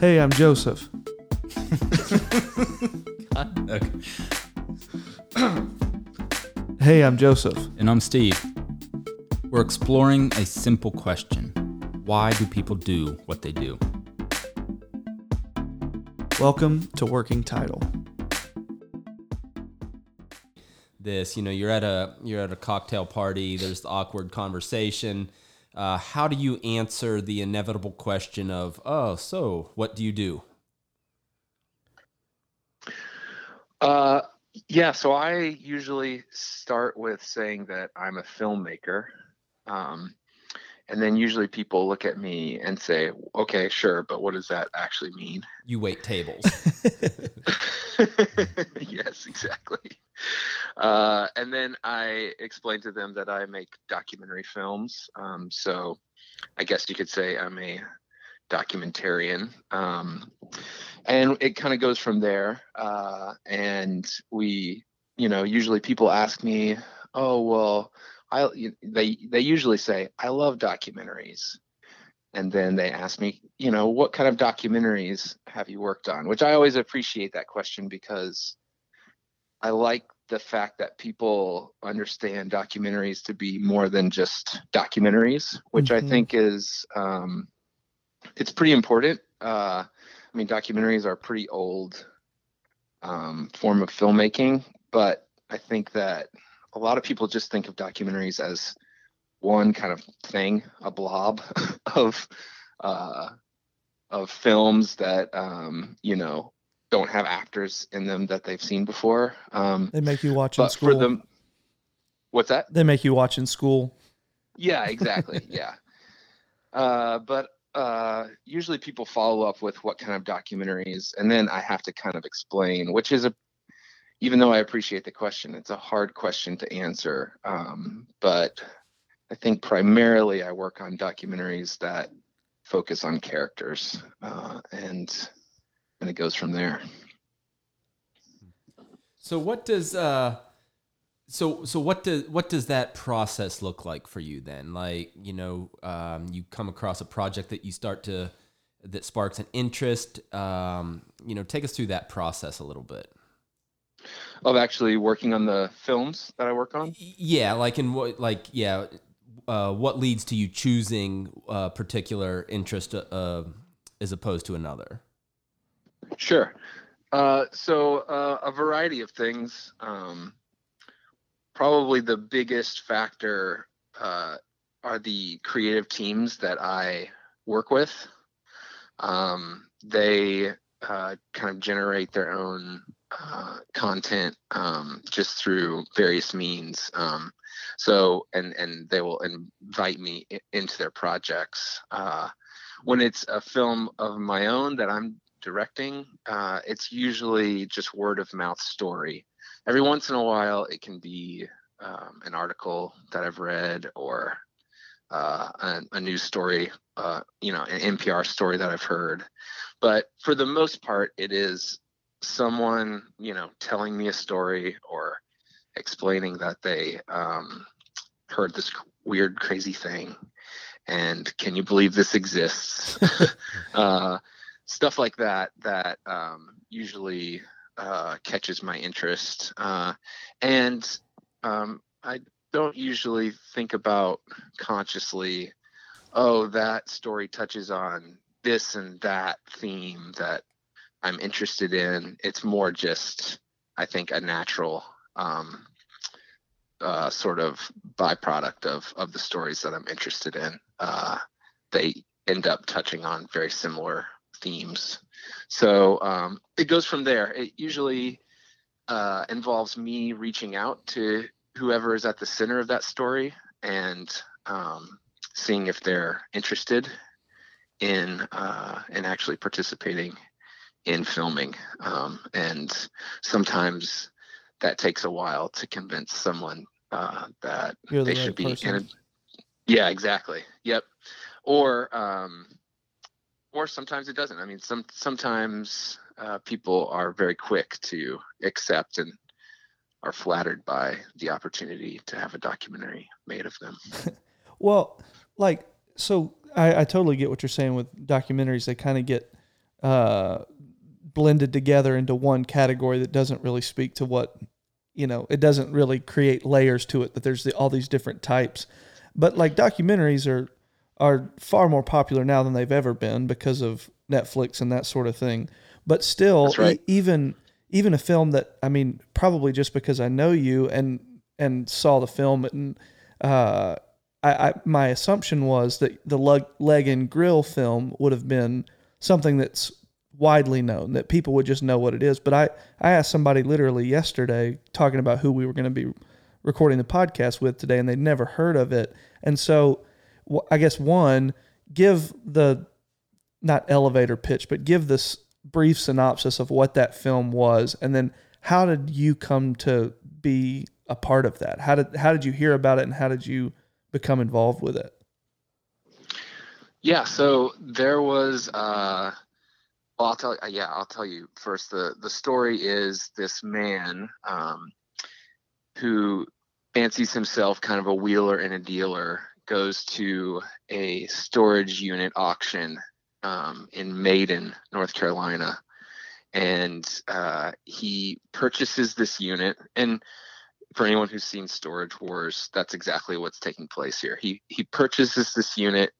Hey, I'm Joseph. Okay. Hey, I'm Joseph. And I'm Steve. We're exploring a simple question Why do people do what they do? Welcome to Working Title. this you know you're at a you're at a cocktail party there's the awkward conversation uh, how do you answer the inevitable question of oh so what do you do Uh, yeah, so I usually start with saying that I'm a filmmaker. Um, and then usually people look at me and say, okay, sure, but what does that actually mean? you wait tables yes, exactly. Uh, and then I explain to them that I make documentary films. Um, so I guess you could say I'm a documentarian. Um, and it kind of goes from there. Uh, and we, you know, usually people ask me, oh, well, I, they, they usually say, I love documentaries. And then they ask me, you know, what kind of documentaries have you worked on? Which I always appreciate that question because I like the fact that people understand documentaries to be more than just documentaries, which I Mhm. think is um, it's pretty important. Uh, I mean, documentaries are a pretty old um, form of filmmaking, but I think that a lot of people just think of documentaries as one kind of thing, a blob of uh, of films that um, you know don't have actors in them that they've seen before. Um, They make you watch in school. for them, what's that? they make you watch in school. Yeah, exactly. yeah. Uh, but uh, usually people follow up with what kind of documentaries, and then I have to kind of explain, which is a, even though I appreciate the question, it's a hard question to answer. Um, but I think primarily I work on documentaries that focus on characters, uh, and and it goes from there. so what does uh so so what does what does that process look like for you then like you know um, you come across a project that you start to that sparks an interest um, you know take us through that process a little bit Of actually working on the films that I work on. Yeah, like in what, like yeah, uh, what leads to you choosing a particular interest uh, as opposed to another? Sure. Uh, so uh, a variety of things. Um, probably the biggest factor uh, are the creative teams that I work with. Um, they uh, kind of generate their own content um, just through various means. Um, so and and they will invite me into their projects. Uh, when it's a film of my own that I'm directing, uh, it's usually just word of mouth story. Every once in a while, it can be um, an article that I've read or uh, a, a news story, uh, you know, an NPR story that I've heard. But for the most part, it is someone, you know, telling me a story or explaining that they um, heard this weird, crazy thing. And can you believe this exists? uh, stuff like that that um, usually uh, catches my interest. Uh, and um, I don't usually think about consciously, oh, that story touches on this and that theme that I'm interested in. It's more just, I think, a natural um, uh, sort of byproduct of of the stories that I'm interested in. Uh, they end up touching on very similar themes. So um, it goes from there. It usually uh, involves me reaching out to whoever is at the center of that story and um, seeing if they're interested in uh, in actually participating in filming. Um, and sometimes that takes a while to convince someone uh, that You're the they right should be in a yeah exactly yep or um or sometimes it doesn't i mean some sometimes uh, people are very quick to accept and are flattered by the opportunity to have a documentary made of them Well, like, so I, I totally get what you're saying with documentaries. They kind of get uh, blended together into one category that doesn't really speak to what you know. It doesn't really create layers to it. That there's the, all these different types, but like documentaries are are far more popular now than they've ever been because of Netflix and that sort of thing. But still, right. e- even even a film that I mean, probably just because I know you and and saw the film and uh, I, I my assumption was that the leg, leg and grill film would have been something that's widely known that people would just know what it is. But I I asked somebody literally yesterday talking about who we were going to be recording the podcast with today, and they'd never heard of it. And so I guess one give the not elevator pitch, but give this brief synopsis of what that film was, and then how did you come to be a part of that? How did how did you hear about it, and how did you become involved with it? Yeah, so there was uh well, I'll tell yeah, I'll tell you first the the story is this man um who fancies himself kind of a wheeler and a dealer goes to a storage unit auction um, in Maiden, North Carolina, and uh, he purchases this unit. And for anyone who's seen Storage Wars, that's exactly what's taking place here. He he purchases this unit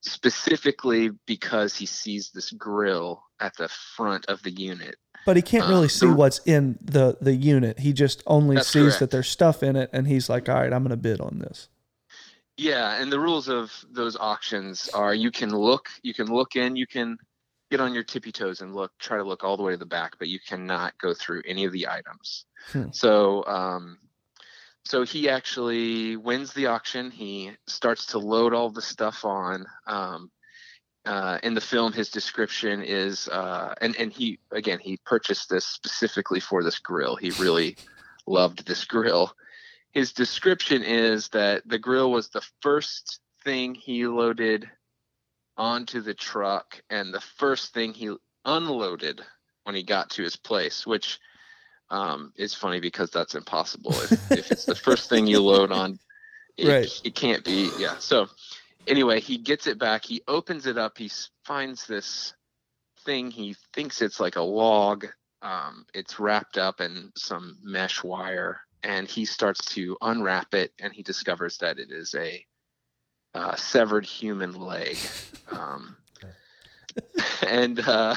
specifically because he sees this grill at the front of the unit. But he can't really Uh, see what's in the the unit. He just only sees correct. that there's stuff in it, and he's like, "All right, I'm going to bid on this." Yeah, and the rules of those auctions are you can look, you can look in, you can get on your tippy toes and look, try to look all the way to the back, but you cannot go through any of the items. Hmm. So, um, so he actually wins the auction. He starts to load all the stuff on. Um, uh, in the film, his description is, uh, and and he again he purchased this specifically for this grill. He really loved this grill his description is that the grill was the first thing he loaded onto the truck and the first thing he unloaded when he got to his place which um, is funny because that's impossible. If, if it's the first thing you load on it, Right. it can't be yeah. So anyway he gets it back. He opens it up. He finds this thing. He thinks it's like a log. Um, it's wrapped up in some mesh wire and he starts to unwrap it and he discovers that it is a uh, severed human leg. Um, and uh,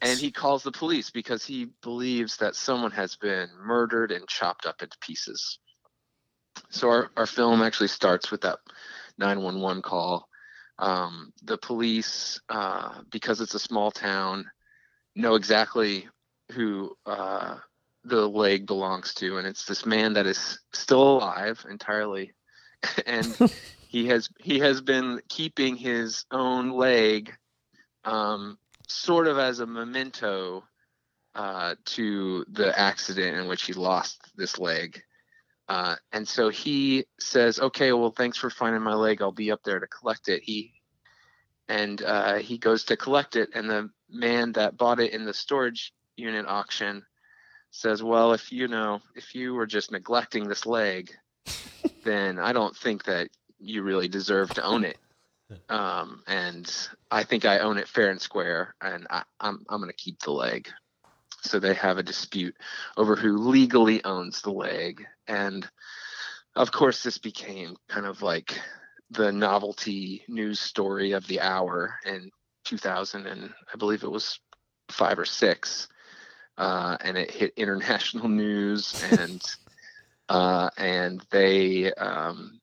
and he calls the police because he believes that someone has been murdered and chopped up into pieces. So our, our film actually starts with that 911 call. Um, the police uh, because it's a small town know exactly who uh, the leg belongs to. And it's this man that is still alive entirely. And he has he has been keeping his own leg um, sort of as a memento uh, to the accident in which he lost this leg. Uh, and so he says okay well thanks for finding my leg. I'll be up there to collect it. He and uh, he goes to collect it and the man that bought it in the storage unit auction says, "Well, if you know, if you were just neglecting this leg, then I don't think that you really deserve to own it. Um, and I think I own it fair and square, and I, I'm I'm going to keep the leg." So they have a dispute over who legally owns the leg, and of course, this became kind of like the novelty news story of the hour in 2000, and I believe it was five or six uh, and it hit international news and uh, and they um,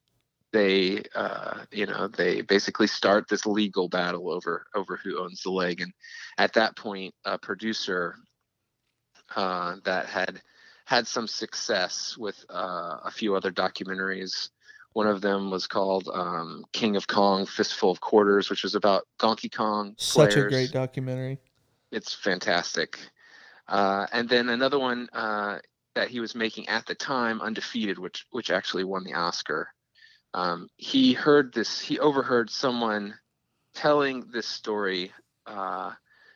they uh, you know they basically start this legal battle over over who owns the leg and at that point a producer uh, that had had some success with uh, a few other documentaries one of them was called um, King of Kong Fistful of Quarters which was about Donkey Kong Such a great documentary. it's fantastic. Uh, and then another one uh, that he was making at the time, Undefeated, which which actually won the Oscar. Um, he heard this. He overheard someone telling this story uh,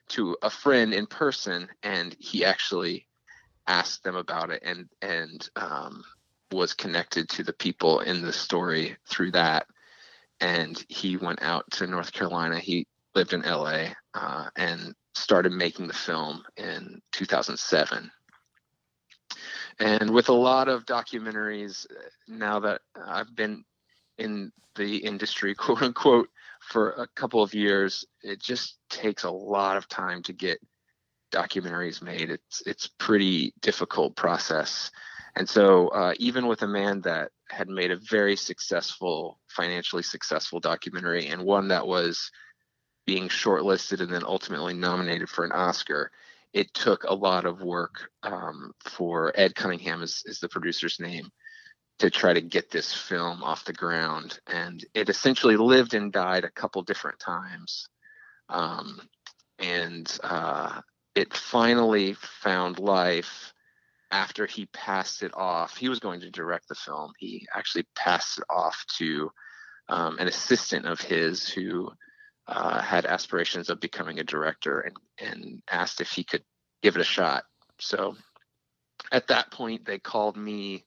to a friend in person, and he actually asked them about it, and and um, was connected to the people in the story through that. And he went out to North Carolina. He lived in LA uh, and started making the film in 2007. And with a lot of documentaries, uh, now that I've been in the industry, quote unquote, for a couple of years, it just takes a lot of time to get documentaries made. It's it's pretty difficult process. And so uh, even with a man that had made a very successful, financially successful documentary and one that was being shortlisted and then ultimately nominated for an Oscar, it took a lot of work um, for Ed Cunningham is, is the producer's name to try to get this film off the ground. And it essentially lived and died a couple different times. Um, and uh, it finally found life after he passed it off. He was going to direct the film. He actually passed it off to um, an assistant of his who uh, had aspirations of becoming a director and, and asked if he could give it a shot. So at that point, they called me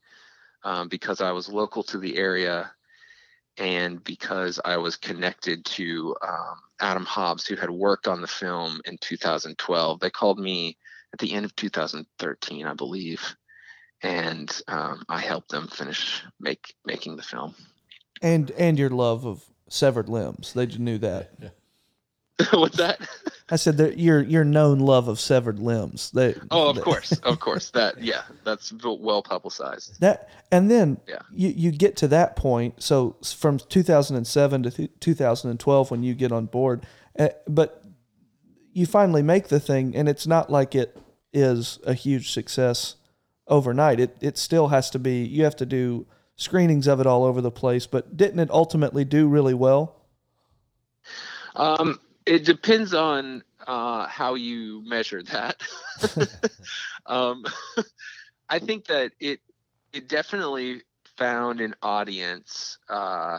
um, because I was local to the area and because I was connected to um, Adam Hobbs, who had worked on the film in 2012. They called me at the end of 2013, I believe, and um, I helped them finish make making the film. And and your love of severed limbs. They knew that. What's that? I said that your your known love of severed limbs. They, oh, of they, course, of course. That yeah, that's well publicized. That and then yeah. you you get to that point. So from 2007 to th- 2012, when you get on board, uh, but you finally make the thing, and it's not like it is a huge success overnight. It it still has to be. You have to do screenings of it all over the place. But didn't it ultimately do really well? Um, it depends on uh, how you measure that. um, I think that it it definitely found an audience. Uh,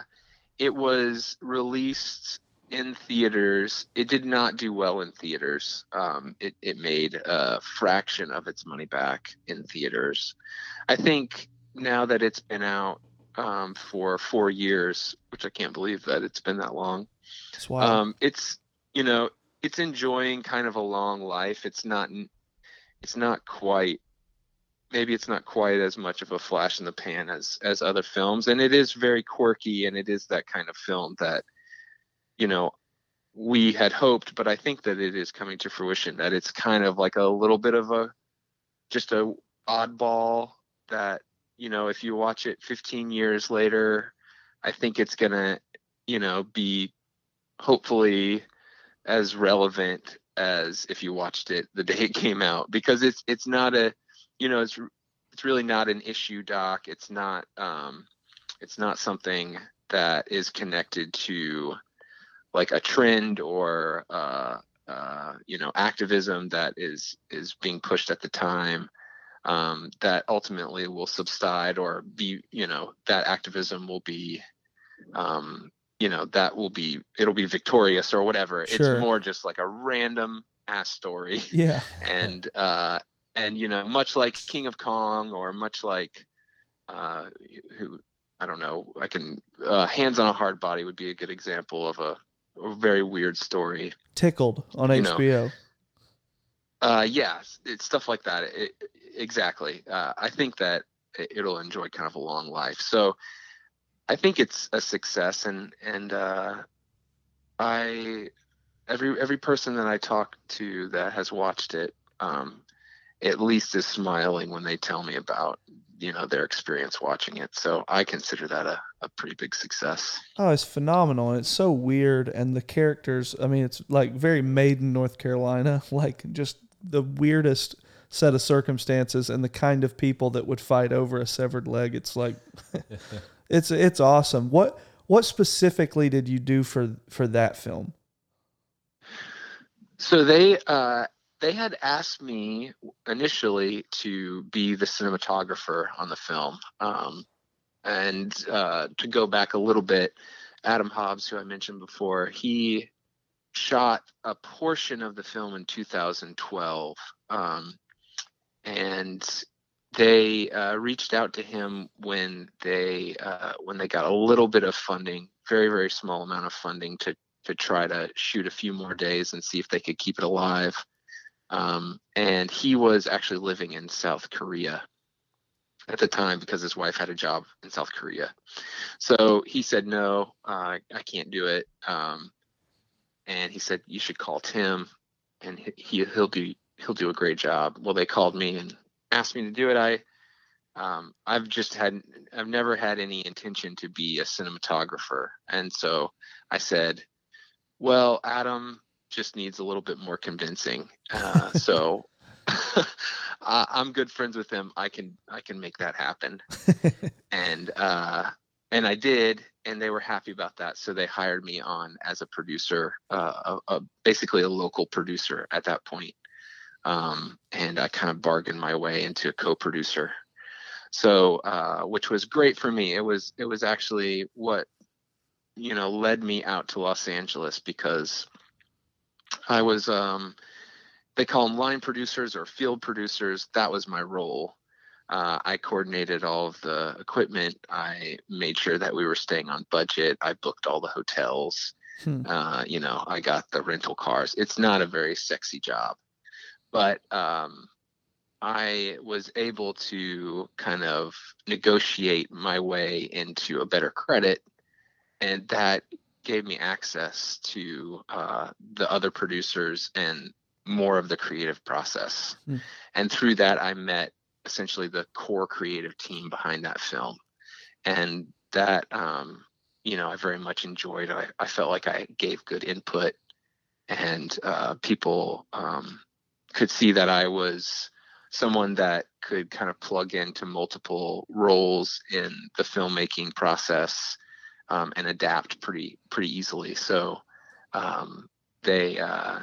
it was released in theaters. It did not do well in theaters. Um, it, it made a fraction of its money back in theaters. I think now that it's been out um, for four years, which I can't believe that it's been that long. Um, it's you know it's enjoying kind of a long life. It's not it's not quite maybe it's not quite as much of a flash in the pan as as other films and it is very quirky and it is that kind of film that you know we had hoped but i think that it is coming to fruition that it's kind of like a little bit of a just a oddball that you know if you watch it 15 years later i think it's gonna you know be hopefully as relevant as if you watched it the day it came out because it's it's not a you know it's it's really not an issue doc. It's not um it's not something that is connected to like a trend or uh uh you know activism that is is being pushed at the time um that ultimately will subside or be you know that activism will be um you know that will be it'll be victorious or whatever Sure. it's more just like a random ass story Yeah. and uh and you know much like king of kong or much like uh who i don't know i can uh hands on a Hardbody would be a good example of a, a very weird story Tickled on You know. HBO. uh yeah it's stuff like that it, exactly uh i think that it'll enjoy kind of a long life so i think it's a success and and uh i every every person that i talk to that has watched it um at least is smiling when they tell me about you know their experience watching it so i consider that a, a pretty big success Oh, it's phenomenal and it's so weird and the characters, I mean it's like very Maiden North Carolina, like just the weirdest set of circumstances and the kind of people that would fight over a severed leg. It's like it's it's awesome. What what specifically did you do for for that film? So they uh, they had asked me initially to be the cinematographer on the film, um, and uh, to go back a little bit, Adam Hobbs, who I mentioned before, he shot a portion of the film in 2012, um, and they uh, reached out to him when they uh, when they got a little bit of funding, very very small amount of funding to to try to shoot a few more days and see if they could keep it alive. Um, and he was actually living in South Korea at the time because his wife had a job in South Korea. So he said, "No, uh, I can't do it." Um, and he said, "You should call Tim, and he he'll do he'll do a great job." Well, they called me and asked me to do it. I um, I've just had I've never had any intention to be a cinematographer, and so I said, "Well, Adam just needs a little bit more convincing." Uh, so I, I'm good friends with him. I can I can make that happen, and uh, and I did, and they were happy about that. So they hired me on as a producer, uh, a, a, basically a local producer at that point. Um, and I kind of bargained my way into a co-producer. So, uh, which was great for me. It was it was actually what you know led me out to Los Angeles because I was um, they call them line producers or field producers. That was my role. Uh, I coordinated all of the equipment. I made sure that we were staying on budget. I booked all the hotels. Hmm. Uh, you know, I got the rental cars. It's not a very sexy job, but um, I was able to kind of negotiate my way into a better credit, and that gave me access to uh, the other producers and more of the creative process. Hmm. And through that, I met essentially the core creative team behind that film and that um, you know i very much enjoyed I, I felt like i gave good input and uh, people um, could see that i was someone that could kind of plug into multiple roles in the filmmaking process um, and adapt pretty pretty easily so um, they uh,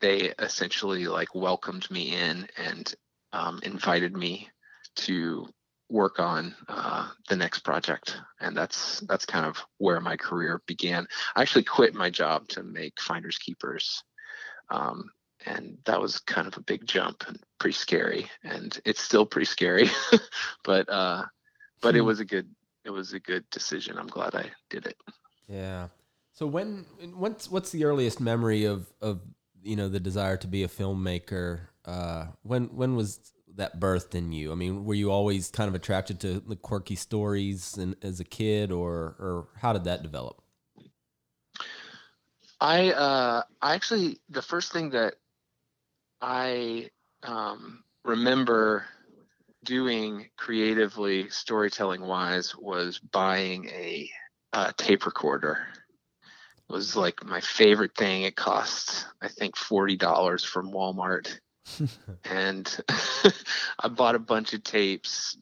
they essentially like welcomed me in and um, invited me to work on uh, the next project, and that's that's kind of where my career began. I actually quit my job to make Finders Keepers, um, and that was kind of a big jump and pretty scary. And it's still pretty scary, but uh, but it hmm. was a good it was a good decision. I'm glad I did it. Yeah. So when what's what's the earliest memory of of you know the desire to be a filmmaker uh, when when was that birthed in you? I mean, were you always kind of attracted to the quirky stories and as a kid, or or how did that develop? I uh, I actually the first thing that I um, remember doing creatively storytelling wise was buying a, a tape recorder It was like my favorite thing. It cost I think forty dollars from Walmart, and I bought a bunch of tapes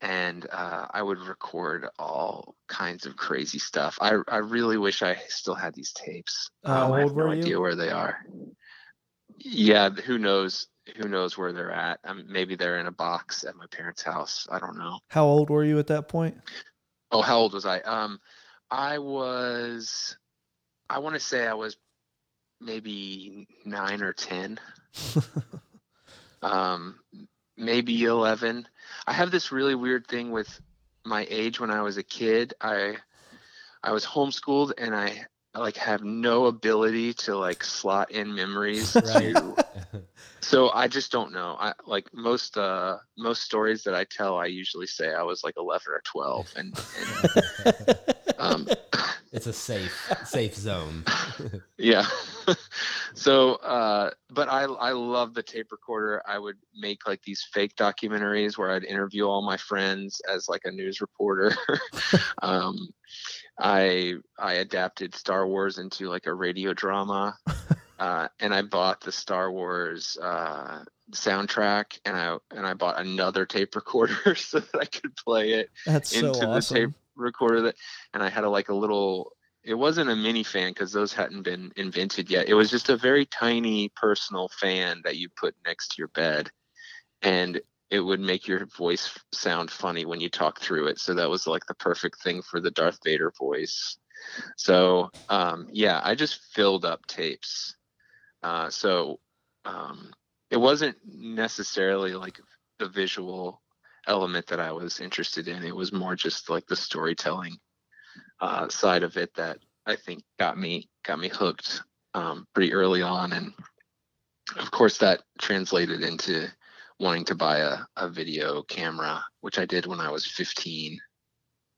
and uh, I would record all kinds of crazy stuff. I, I really wish I still had these tapes. Um, I have no idea where they are. Yeah, who knows? Who knows where they're at? Um, maybe they're in a box at my parents' house. I don't know. How old were you at that point? Oh, how old was I? Um, I was. I want to say I was maybe nine or ten. um, maybe 11. I have this really weird thing with my age when I was a kid. I I was homeschooled and I like have no ability to like slot in memories right. so i just don't know. I like most uh most stories that i tell i usually say i was like 11 or 12 and, and um it's a safe safe zone. Yeah. So uh but i i love the tape recorder. I would make like these fake documentaries where i'd interview all my friends as like a news reporter. Um i i adapted star wars into like a radio drama uh and i bought the star wars uh soundtrack and I and I bought another tape recorder so that I could play it That's into so awesome. the tape recorder that and I had a like a little it wasn't a mini fan because those hadn't been invented yet. It was just a very tiny personal fan that you put next to your bed and it would make your voice sound funny when you talk through it. So that was like the perfect thing for the Darth Vader voice. So um, yeah, I just filled up tapes. Uh, so um, it wasn't necessarily like the visual element that I was interested in. It was more just like the storytelling uh, side of it that I think got me got me hooked um, pretty early on, and of course that translated into wanting to buy a, a video camera, which I did when I was 15.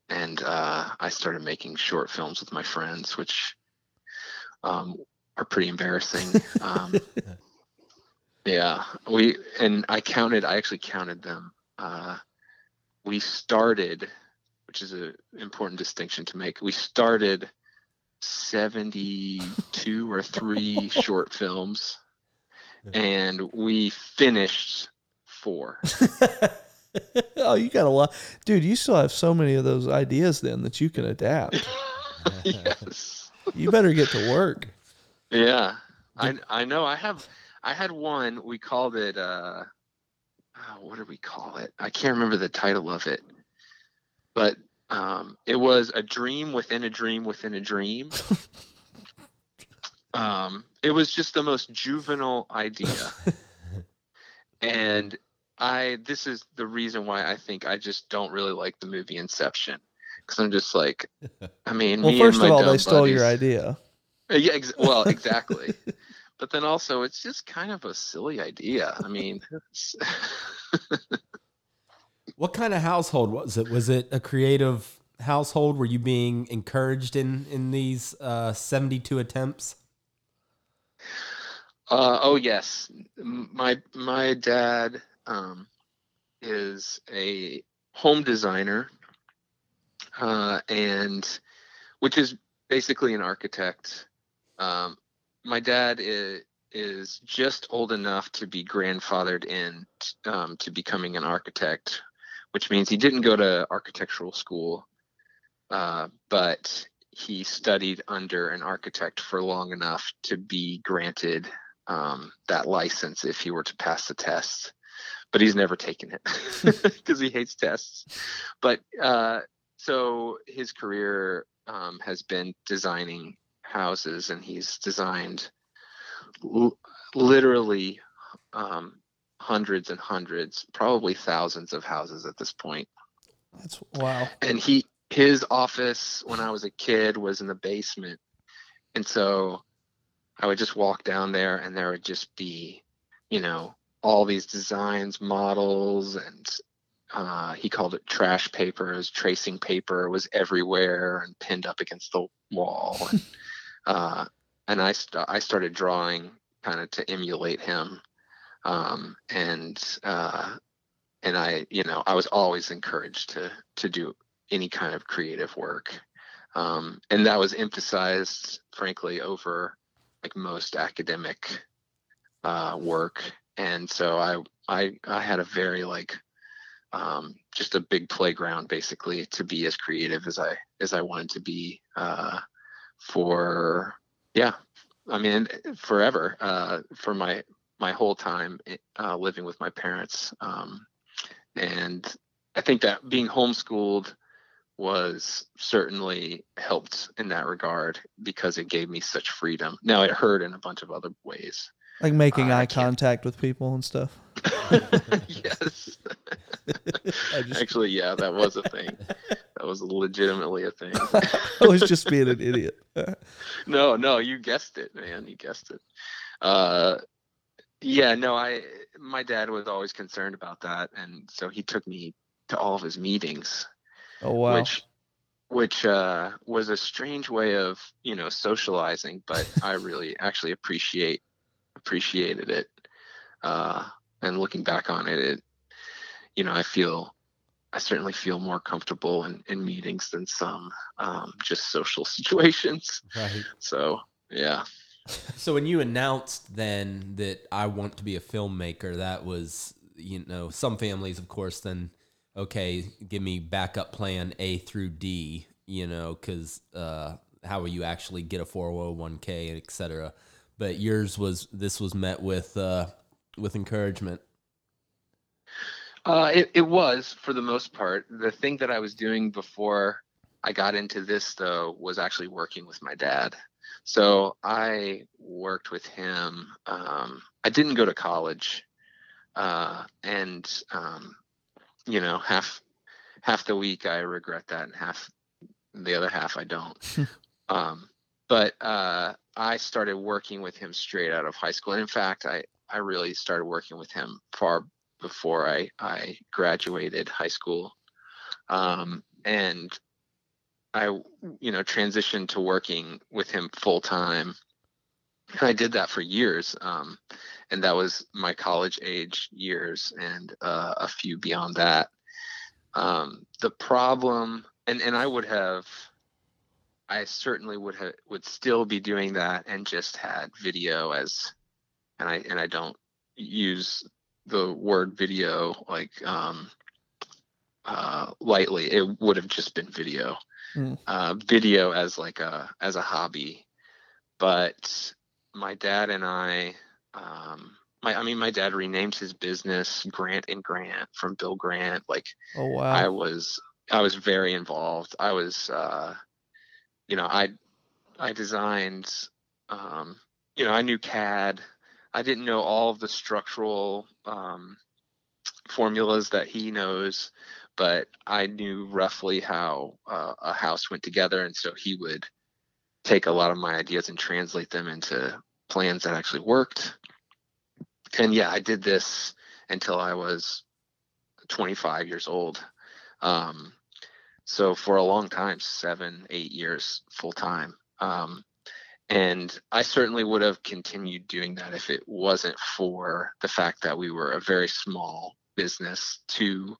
And uh, I started making short films with my friends, which um, are pretty embarrassing. Um, yeah, we and I counted. I actually counted them. Uh, we started, which is an important distinction to make. We started 72 or three short films, and we finished four. oh, you got a lot, dude. You still have so many of those ideas then that you can adapt. yes. You better get to work. Yeah, I I know. I have. I had one. We called it. uh oh, What did we call it? I can't remember the title of it, but um, it was a dream within a dream within a dream. um, it was just the most juvenile idea, and I. This is the reason why I think I just don't really like the movie Inception because I'm just like, I mean, Well, me first and of all, they dumb stole your idea. uh, Yeah, ex- well, exactly. but then also, it's just kind of a silly idea. I mean, What kind of household was it? Was it a creative household? Were you being encouraged in in these uh, seventy two attempts? uh, oh yes, my my dad um, is a home designer, uh, and which is basically an architect. Um, my dad is, is just old enough to be grandfathered in um, to becoming an architect, which means he didn't go to architectural school, uh, but he studied under an architect for long enough to be granted um, that license if he were to pass the test. But he's never taken it because he hates tests. But uh, so his career um, has been designing houses, and he's designed l- literally um, hundreds and hundreds, probably thousands of houses at this point. That's wow. And he his office when I was a kid was in the basement, and so I would just walk down there, and there would just be, you know, all these designs, models, and uh, he called it trash paper. His tracing paper was everywhere and pinned up against the wall. And, uh, and I, st- I started drawing kind of to emulate him. Um, and, uh, and I, you know, I was always encouraged to, to do any kind of creative work. Um, and that was emphasized, frankly, over like most academic uh, work. And so I, I, I had a very like, um, just a big playground basically to be as creative as I as I wanted to be uh, for yeah I mean forever uh, for my my whole time uh, living with my parents um, and I think that being homeschooled was certainly helped in that regard because it gave me such freedom. Now it hurt in a bunch of other ways. Like making Uh, eye contact with people and stuff. yes. Just Actually, yeah, that was a thing. That was legitimately a thing. I was just being an idiot. no, no, you guessed it, man. You guessed it. Uh, yeah, no, I. My dad was always concerned about that, and so he took me to all of his meetings, Oh wow. which, which uh, was a strange way of you know socializing, but I really actually appreciate appreciated it. Uh, and looking back on it, it, you know, I feel I certainly feel more comfortable in, in meetings than some um, just social situations. Right. So yeah, So when you announced then that I want to be a filmmaker, that was you know some families, of course, then okay, give me backup plan A through D, you know, because uh, how will you actually get a four hundred one k, et cetera. But yours was this was met with uh, with encouragement. uh, it it was for the most part. The thing that I was doing before I got into this though was actually working with my dad. So I worked with him. Um, I didn't go to college, uh, and um, you know, half half the week I regret that, and half the other half I don't. um, but uh, I started working with him straight out of high school. And in fact, I I really started working with him far before I I graduated high school, um, and I you know transitioned to working with him full time. I did that for years, um, and that was my college age years and uh, a few beyond that. Um, the problem, and and I would have, I certainly would have would still be doing that and just had video as, and I and I don't use the word video like um, uh, lightly. It would have just been video, Mm. uh, video as like a as a hobby. But my dad and I, um, my I mean, my dad renamed his business Grant and Grant from Bill Grant. Like Oh wow I was I was very involved. I was uh you know, I I designed um you know, I knew CAD. I didn't know all of the structural um formulas that he knows, but I knew roughly how uh, a house went together and so he would take a lot of my ideas and translate them into plans that actually worked. And yeah, I did this until I was 25 years old. Um, so for a long time, seven, eight years full time. Um, and I certainly would have continued doing that if it wasn't for the fact that we were a very small business, two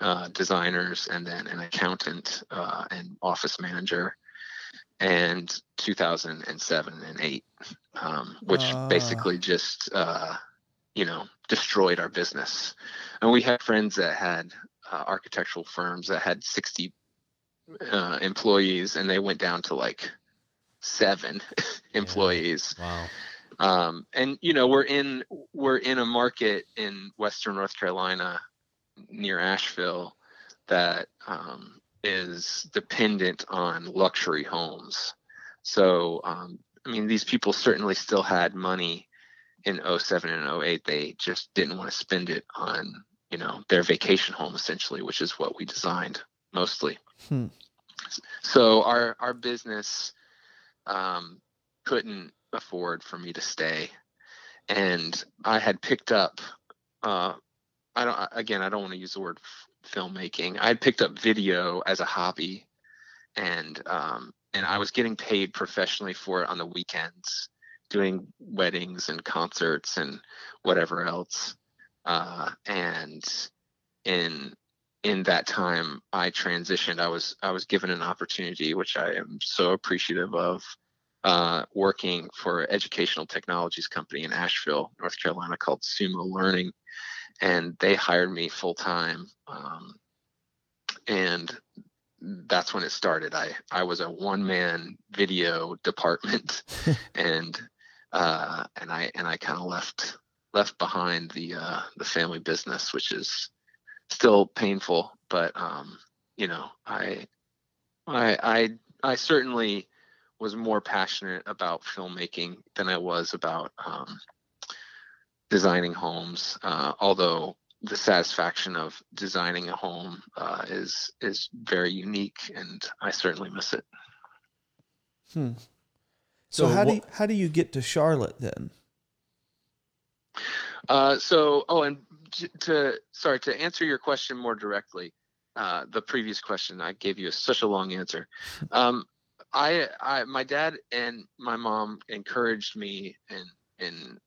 uh, designers, and then an accountant uh, and office manager. And 2007 and 8, um, which Ah. basically just, uh, you know, destroyed our business. And we had friends that had uh, architectural firms that had 60 uh, employees and they went down to like seven employees. Wow. um, and you know we're in we're in a market in western north carolina near asheville that um, is dependent on luxury homes. So um, i mean these people certainly still had money in 07 and 08 they just didn't want to spend it on you know their vacation home essentially which is what we designed mostly. Hmm. so our our business um, couldn't afford for me to stay. And i had picked up uh, i don't again i don't want to use the word f- filmmaking. I had picked up video as a hobby and um, and i was getting paid professionally for it on the weekends doing weddings and concerts and whatever else uh, and in in that time i transitioned. I was i was given an opportunity which i am so appreciative of uh, working for an educational technologies company in asheville north carolina called sumo learning. And they hired me full time um, and that's when it started. I i was a one man video department. And uh and i and i kind of left left behind the uh the family business which is still painful but um you know i i i i certainly was more passionate about filmmaking than i was about um designing homes uh although the satisfaction of designing a home uh, is is very unique and i certainly miss it Hmm. So, So how do you, how do you get to Charlotte then? Uh, so, oh, and j- to sorry to answer your question more directly, uh, the previous question I gave you such a long answer. Um, I, I, my dad and my mom encouraged me in in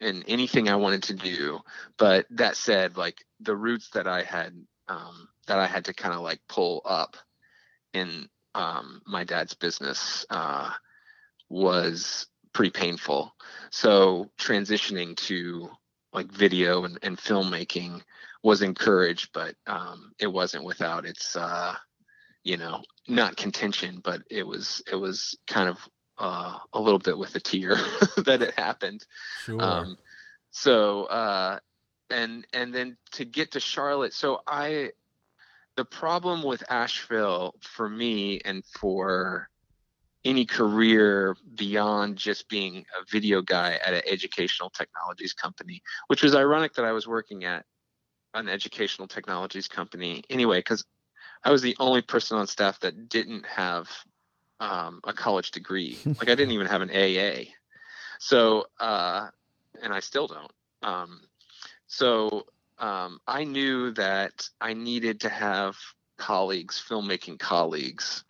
in anything I wanted to do, but that said, like the roots that I had um, that I had to kind of like pull up in um, my dad's business uh, was pretty painful. So transitioning to like video and, and filmmaking was encouraged, but um, it wasn't without its, uh, you know, not contention, but it was it was kind of uh, a little bit with a tear that it happened. Sure. Um, so uh, and and then to get to Charlotte, so I the problem with Asheville for me and for any career beyond just being a video guy at an educational technologies company, which was ironic that I was working at an educational technologies company anyway, because I was the only person on staff that didn't have um, a college degree. like I didn't even have an AA. So, uh, and I still don't. Um, so um, I knew that I needed to have colleagues, filmmaking colleagues,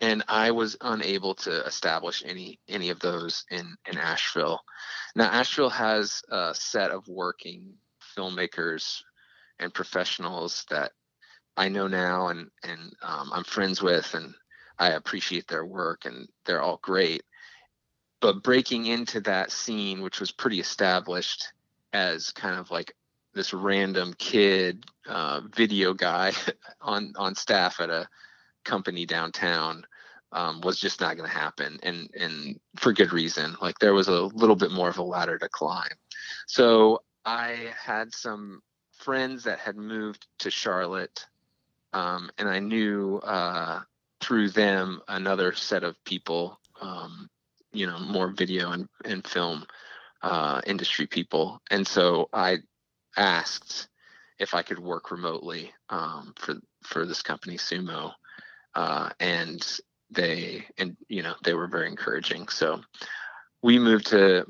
and I was unable to establish any any of those in in Asheville. Now Asheville has a set of working filmmakers and professionals that I know now and and um, I'm friends with and I appreciate their work and they're all great. But breaking into that scene, which was pretty established as kind of like this random kid uh, video guy on on staff at a company downtown um, was just not going to happen, and and for good reason. Like there was a little bit more of a ladder to climb. So I had some friends that had moved to Charlotte, um, and I knew uh, through them another set of people, um, you know, more video and, and film uh, industry people. And so I asked if I could work remotely um, for for this company, Sumo, uh, and they and you know they were very encouraging. So we moved to.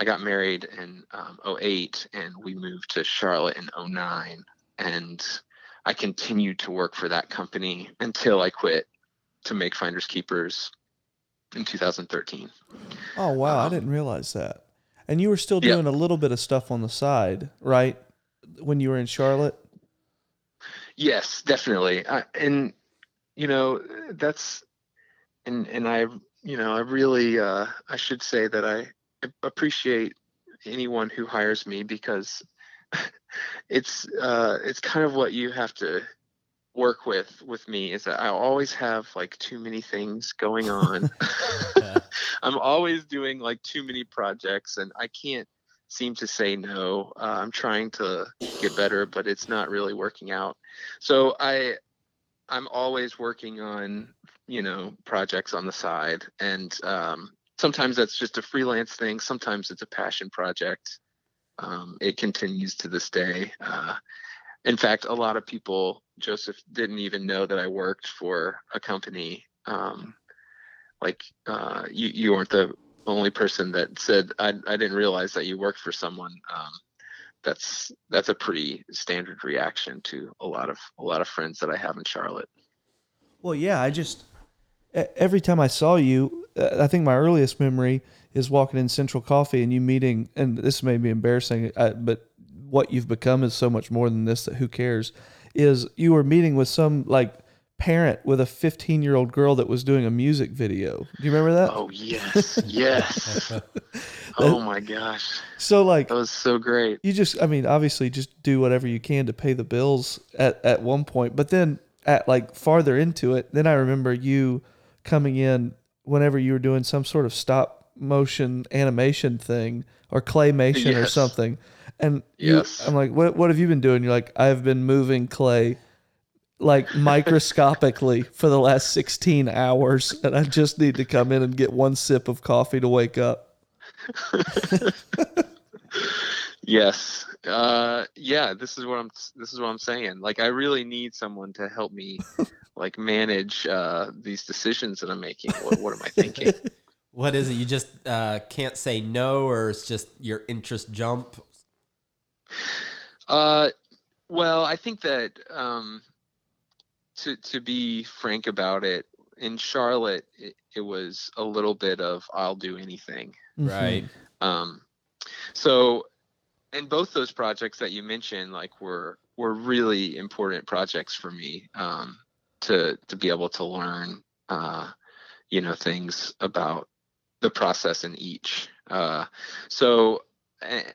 I got married in um, 08 and we moved to Charlotte in 09 and I continued to work for that company until I quit to make Finders Keepers in 2013. Oh wow, um, I didn't realize that. And you were still doing yeah. a little bit of stuff on the side, right? When you were in Charlotte. Yes, definitely. I, and you know, that's and and I, you know, I really uh I should say that I appreciate anyone who hires me because it's uh it's kind of what you have to work with with me is that I always have like too many things going on. I'm always doing like too many projects and I can't seem to say no. Uh, I'm trying to get better, but it's not really working out. So I I'm always working on, you know, projects on the side and um sometimes that's just a freelance thing, sometimes it's a passion project. Um, it continues to this day. Uh, in fact, a lot of people, Joseph, didn't even know that I worked for a company. Um, like uh, you, you weren't the only person that said I, I didn't realize that you worked for someone. That's that's a pretty standard reaction to a lot of a lot of friends that I have in Charlotte. Well, yeah, I just every time I saw you, uh, I think my earliest memory is walking in Central Coffee and you meeting, and this may be embarrassing, uh, but what you've become is so much more than this that who cares is you were meeting with some like parent with a 15 year old girl that was doing a music video do you remember that oh yes yes oh my gosh so like that was so great you just i mean obviously just do whatever you can to pay the bills at, at one point but then at like farther into it then i remember you coming in whenever you were doing some sort of stop motion animation thing or claymation yes. or something and yes. You, I'm like, what, what have you been doing? You're like, I've been moving clay like microscopically for the last 16 hours. And I just need to come in and get one sip of coffee to wake up. yes. Uh, yeah, this is what I'm, this is what I'm saying. Like, I really need someone to help me like manage, uh, these decisions that I'm making. What, what am I thinking? What is it? You just uh, can't say no, or it's just your interest jump? Uh, well, I think that um, to to be frank about it, in Charlotte, it, it was a little bit of I'll do anything. Mm-hmm. Right. Um, so, and both those projects that you mentioned, like were were really important projects for me um, to to be able to learn, uh, you know, things about the process in each. Uh, so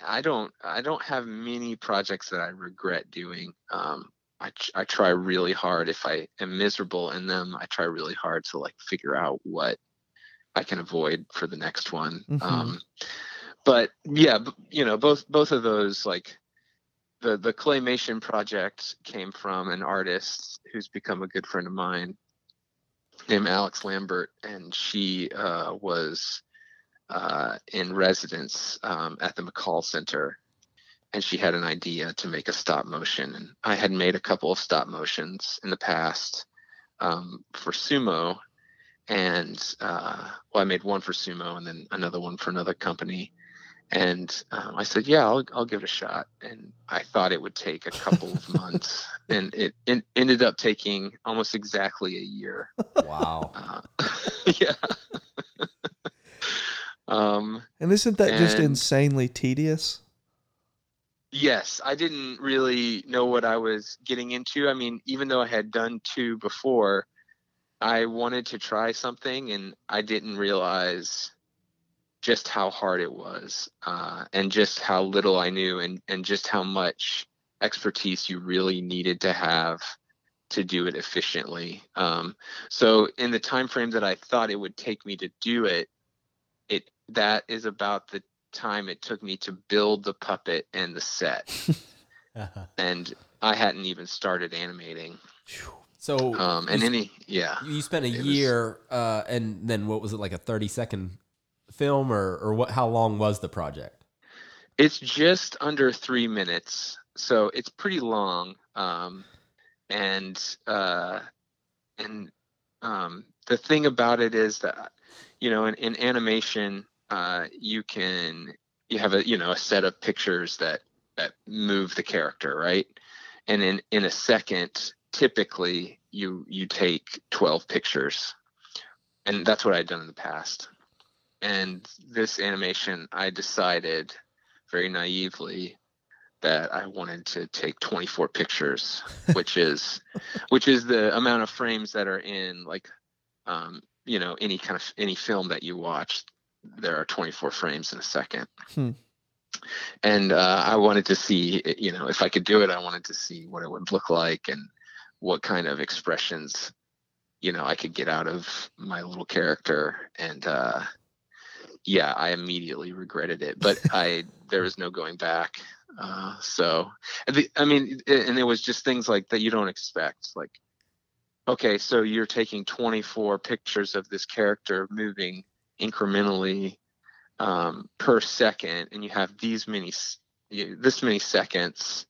I don't I don't have many projects that I regret doing. Um, I I try really hard. If I am miserable in them, I try really hard to like figure out what I can avoid for the next one. Mm-hmm. Um, but yeah, you know, both both of those like the the claymation project came from an artist who's become a good friend of mine named Alex Lambert, and she uh, was uh, in residence um, at the McColl Center, and she had an idea to make a stop motion. And I had made a couple of stop motions in the past um, for sumo, and uh, well, I made one for Sumo and then another one for another company. And um, I said, "Yeah, I'll I'll give it a shot." And I thought it would take a couple of months, and it, it ended up taking almost exactly a year. Wow. Uh, yeah. um, And isn't that just insanely tedious? Yes, I didn't really know what I was getting into. I mean, even though I had done two before, I wanted to try something and I didn't realize just how hard it was uh, and just how little I knew and, and just how much expertise you really needed to have to do it efficiently. Um, so in the time frame that I thought it would take me to do it, it that is about the time it took me to build the puppet and the set and i hadn't even started animating so um and any yeah you spent a it was- year, uh, and then what was it like a thirty second film, or or what? How long was the project? it's just under three minutes so it's pretty long um and uh and um the thing about it is that you know in, in animation uh you can you have a you know a set of pictures that that move the character right? And in in a second typically you you take 12 pictures. And that's what i'd done in the past. And this animation i decided very naively that I wanted to take 24 pictures, which is which is the amount of frames that are in like um, you know any kind of any film that you watch. There are 24 frames in a second. Hmm. And uh, I wanted to see, you know, if I could do it, I wanted to see what it would look like and what kind of expressions, you know, I could get out of my little character. And uh, yeah, I immediately regretted it, but I there was no going back. Uh, so, I mean, and it was just things like that you don't expect. Like, okay, so you're taking 24 pictures of this character moving incrementally um, per second, and you have these many, this many seconds.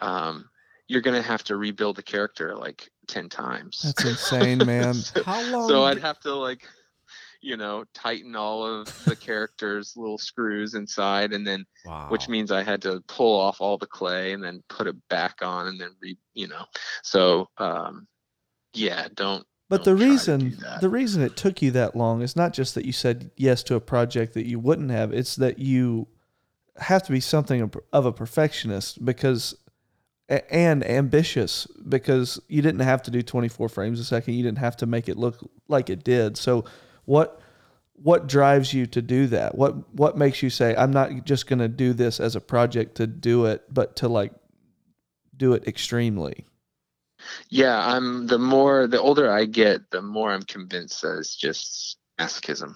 Um, you're gonna have to rebuild the character like 10 times. That's insane, man. so, How long? so I'd have to like you know tighten all of the characters little screws inside and then wow. which means i had to pull off all the clay and then put it back on and then re you know so um yeah don't But the Don't reason the reason it took you that long is not just that you said yes to a project that you wouldn't have. It's that you have to be something of- of a perfectionist because and ambitious because you didn't have to do 24 frames a second. You didn't have to make it look like it did. So what what drives you to do that? What what makes you say I'm not just going to do this as a project to do it, but to like do it extremely? Yeah i'm the more the older i get the more i'm convinced that it's just masochism.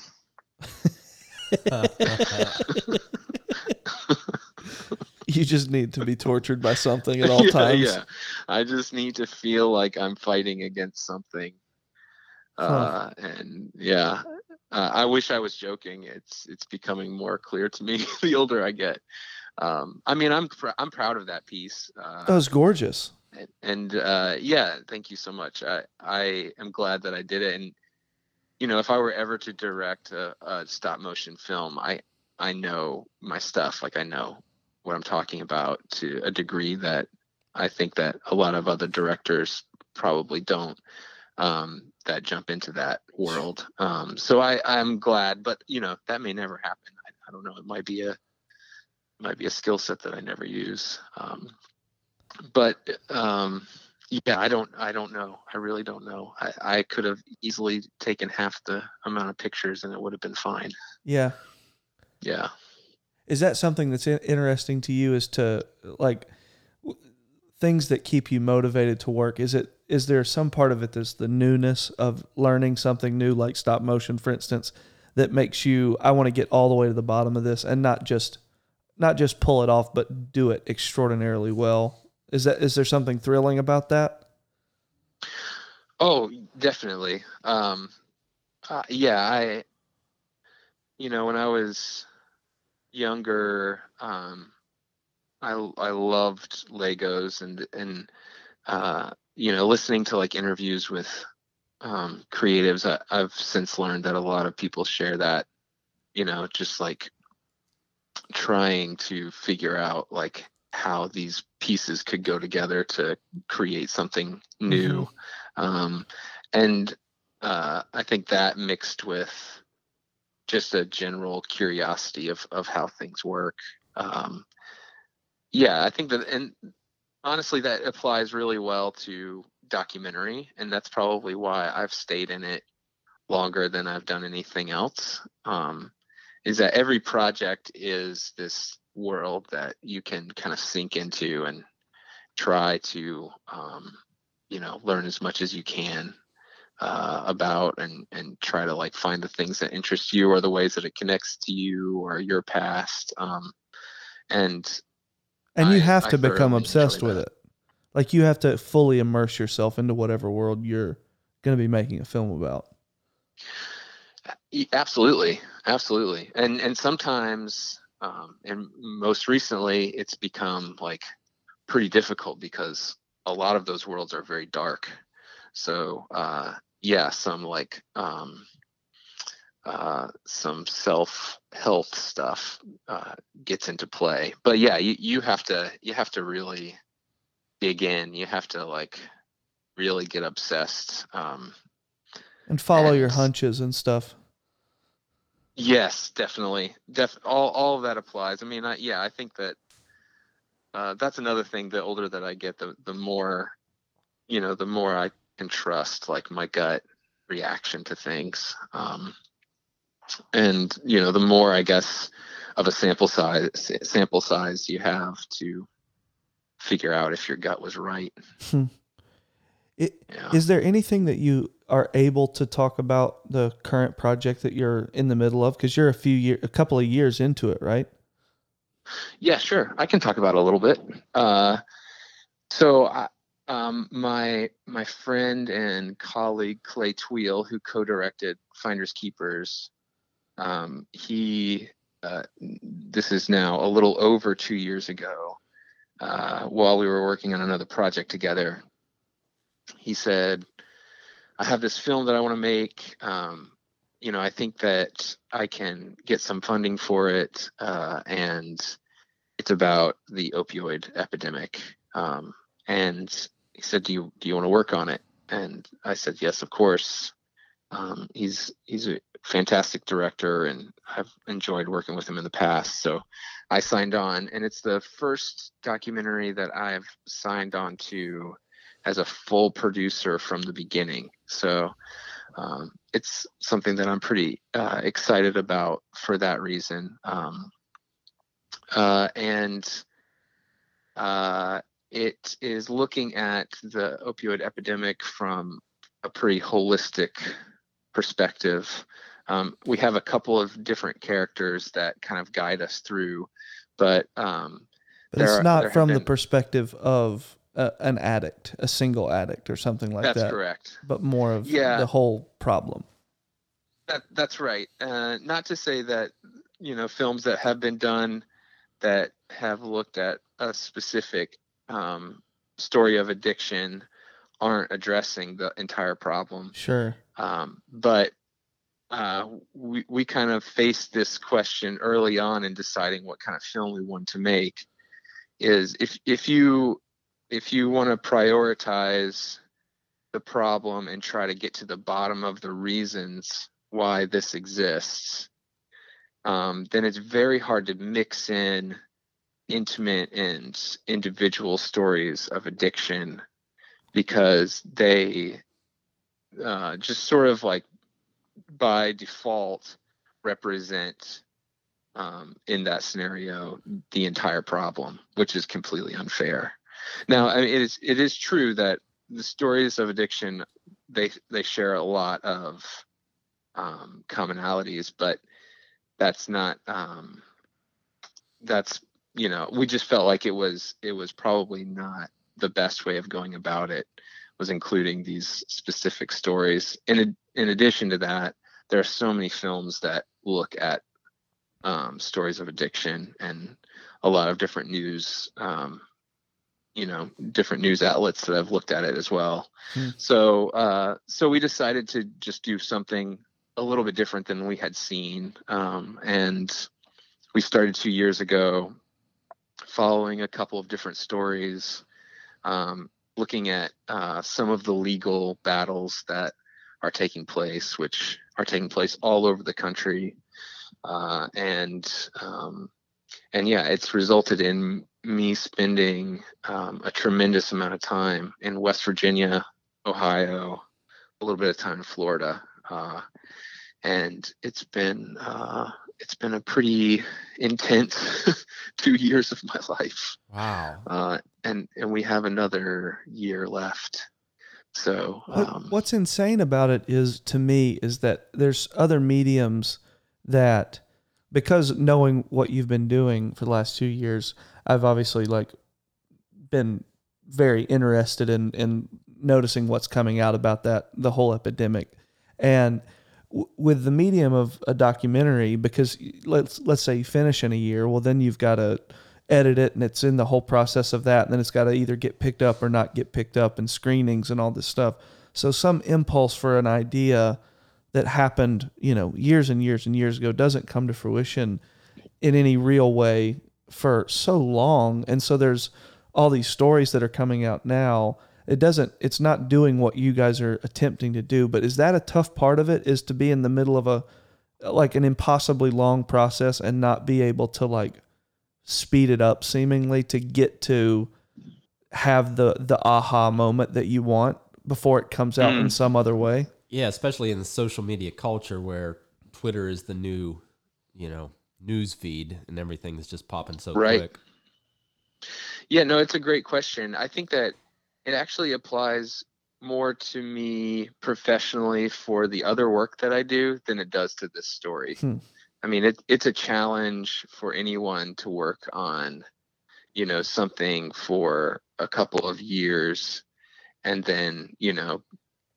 You just need to be tortured by something at all yeah, times. yeah. I just need to feel like i'm fighting against something. Uh and yeah. Uh, i wish i was joking. It's it's becoming more clear to me the older i get. Um i mean i'm pr- i'm proud of that piece. Uh That was gorgeous. And, uh yeah thank you so much. I i am glad that i did it. And you know if i were ever to direct a, a stop motion film i i know my stuff. Like i know what i'm talking about to a degree that i think that a lot of other directors probably don't um that jump into that world. Um so i i'm glad but you know that may never happen. I, I don't know. It might be a might be a skill set that i never use. Um but um yeah i don't i don't know i really don't know i i could have easily taken half the amount of pictures and it would have been fine Yeah. yeah Is that something that's interesting to you? Is to like things that keep you motivated to work? Is it is there some part of it that's the newness of learning something new, like stop motion, for instance, that makes you I want to get all the way to the bottom of this and not just not just pull it off, but do it extraordinarily well. Is that is there something thrilling about that? Oh, definitely. Um, uh, yeah, I, you know, when I was younger, um, I I loved Legos and and uh, you know, listening to like interviews with um, creatives, I, I've since learned that a lot of people share that, you know, just like trying to figure out like how these pieces could go together to create something new. Um, and uh, I think that mixed with just a general curiosity of, of how things work. Um, yeah, I think that, and honestly, that applies really well to documentary. And that's probably why I've stayed in it longer than I've done anything else. Um, is that every project is this world that you can kind of sink into and try to um, you know learn as much as you can uh, about and and try to like find the things that interest you or the ways that it connects to you or your past um, and and you I- have I to become obsessed with that. it. Like you have to fully immerse yourself into whatever world you're going to be making a film about. Absolutely, absolutely, and and sometimes, um, and most recently, it's become like pretty difficult because a lot of those worlds are very dark. So uh, yeah, some like um, uh, some self help stuff uh, gets into play. But yeah, you, you have to you have to really dig in. You have to like really get obsessed. Um, and follow your hunches and stuff Yes, definitely. Def all all of that applies. I mean, I, yeah, I think that uh, that's another thing. The older that I get, the the more, you know, the more I can trust like my gut reaction to things. Um, and you know, the more I guess of a sample size sample size you have to figure out if your gut was right. it, Yeah. Is there anything that you are able to talk about the current project that you're in the middle of? Because you're a few year, a couple of years into it, right? Yeah, sure. I can talk about a little bit. Uh, so, I, um, my my friend and colleague Clay Tweel, who co-directed Finders Keepers, um, he uh, this is now a little over two years ago. Uh, while we were working on another project together, he said, "I have this film that I want to make. Um, you know, I think that I can get some funding for it, uh, and it's about the opioid epidemic. Um, and he said, "Do you do you want to work on it?" And I said, "Yes, of course." Um, he's he's a fantastic director, and I've enjoyed working with him in the past. So I signed on, and it's the first documentary that I've signed on to as a full producer from the beginning. So um, it's something that I'm pretty uh, excited about for that reason. Um, uh, and uh, it is looking at the opioid epidemic from a pretty holistic perspective. Um, we have a couple of different characters that kind of guide us through, but um, But it's are- not from the perspective of a, an addict, a single addict, or something like that's that, That's correct. but more of Yeah. the whole problem. That that's right. Uh, not to say that you know films that have been done that have looked at a specific um, story of addiction aren't addressing the entire problem. Sure. Um, but uh, we we kind of faced this question early on in deciding what kind of film we want to make. Is if if you if you want to prioritize the problem and try to get to the bottom of the reasons why this exists, um, then it's very hard to mix in intimate and individual stories of addiction because they uh, just sort of like by default represent um, in that scenario the entire problem, which is completely unfair. Now, I mean, it is it is true that the stories of addiction they they share a lot of um, commonalities, but that's not um, that's you know we just felt like it was it was probably not the best way of going about it was including these specific stories. In in addition to that, there are so many films that look at um, stories of addiction and a lot of different news um, you know different news outlets that have looked at it as well. Hmm. So uh, so we decided to just do something a little bit different than we had seen, um, and we started two years ago, following a couple of different stories, um, looking at uh, some of the legal battles that are taking place, which are taking place all over the country, uh, and um, and yeah, it's resulted in me spending um, a tremendous amount of time in West Virginia, Ohio, a little bit of time in Florida, uh, and it's been uh, it's been a pretty intense two years of my life, Wow. uh, and and we have another year left. So um, what's insane about it is to me is that there's other mediums that because knowing what you've been doing for the last two years, I've obviously like been very interested in in noticing what's coming out about that the whole epidemic, and w- with the medium of a documentary, because let's let's say you finish in a year, well then you've got to edit it and it's in the whole process of that and then it's got to either get picked up or not get picked up and screenings and all this stuff. So some impulse for an idea that happened you know years and years and years ago doesn't come to fruition in any real way for so long and so there's all these stories that are coming out now it doesn't it's not doing what you guys are attempting to do but is that a tough part of it is to be in the middle of a like an impossibly long process and not be able to like speed it up seemingly to get to have the the aha moment that you want before it comes out in Mm. some other way. Yeah, especially in the social media culture where Twitter is the new, you know, news feed and everything is just popping so Right. quick. Yeah, no, it's a great question. I think that it actually applies more to me professionally for the other work that I do than it does to this story. Hmm. I mean, it, it's a challenge for anyone to work on, you know, something for a couple of years and then, you know,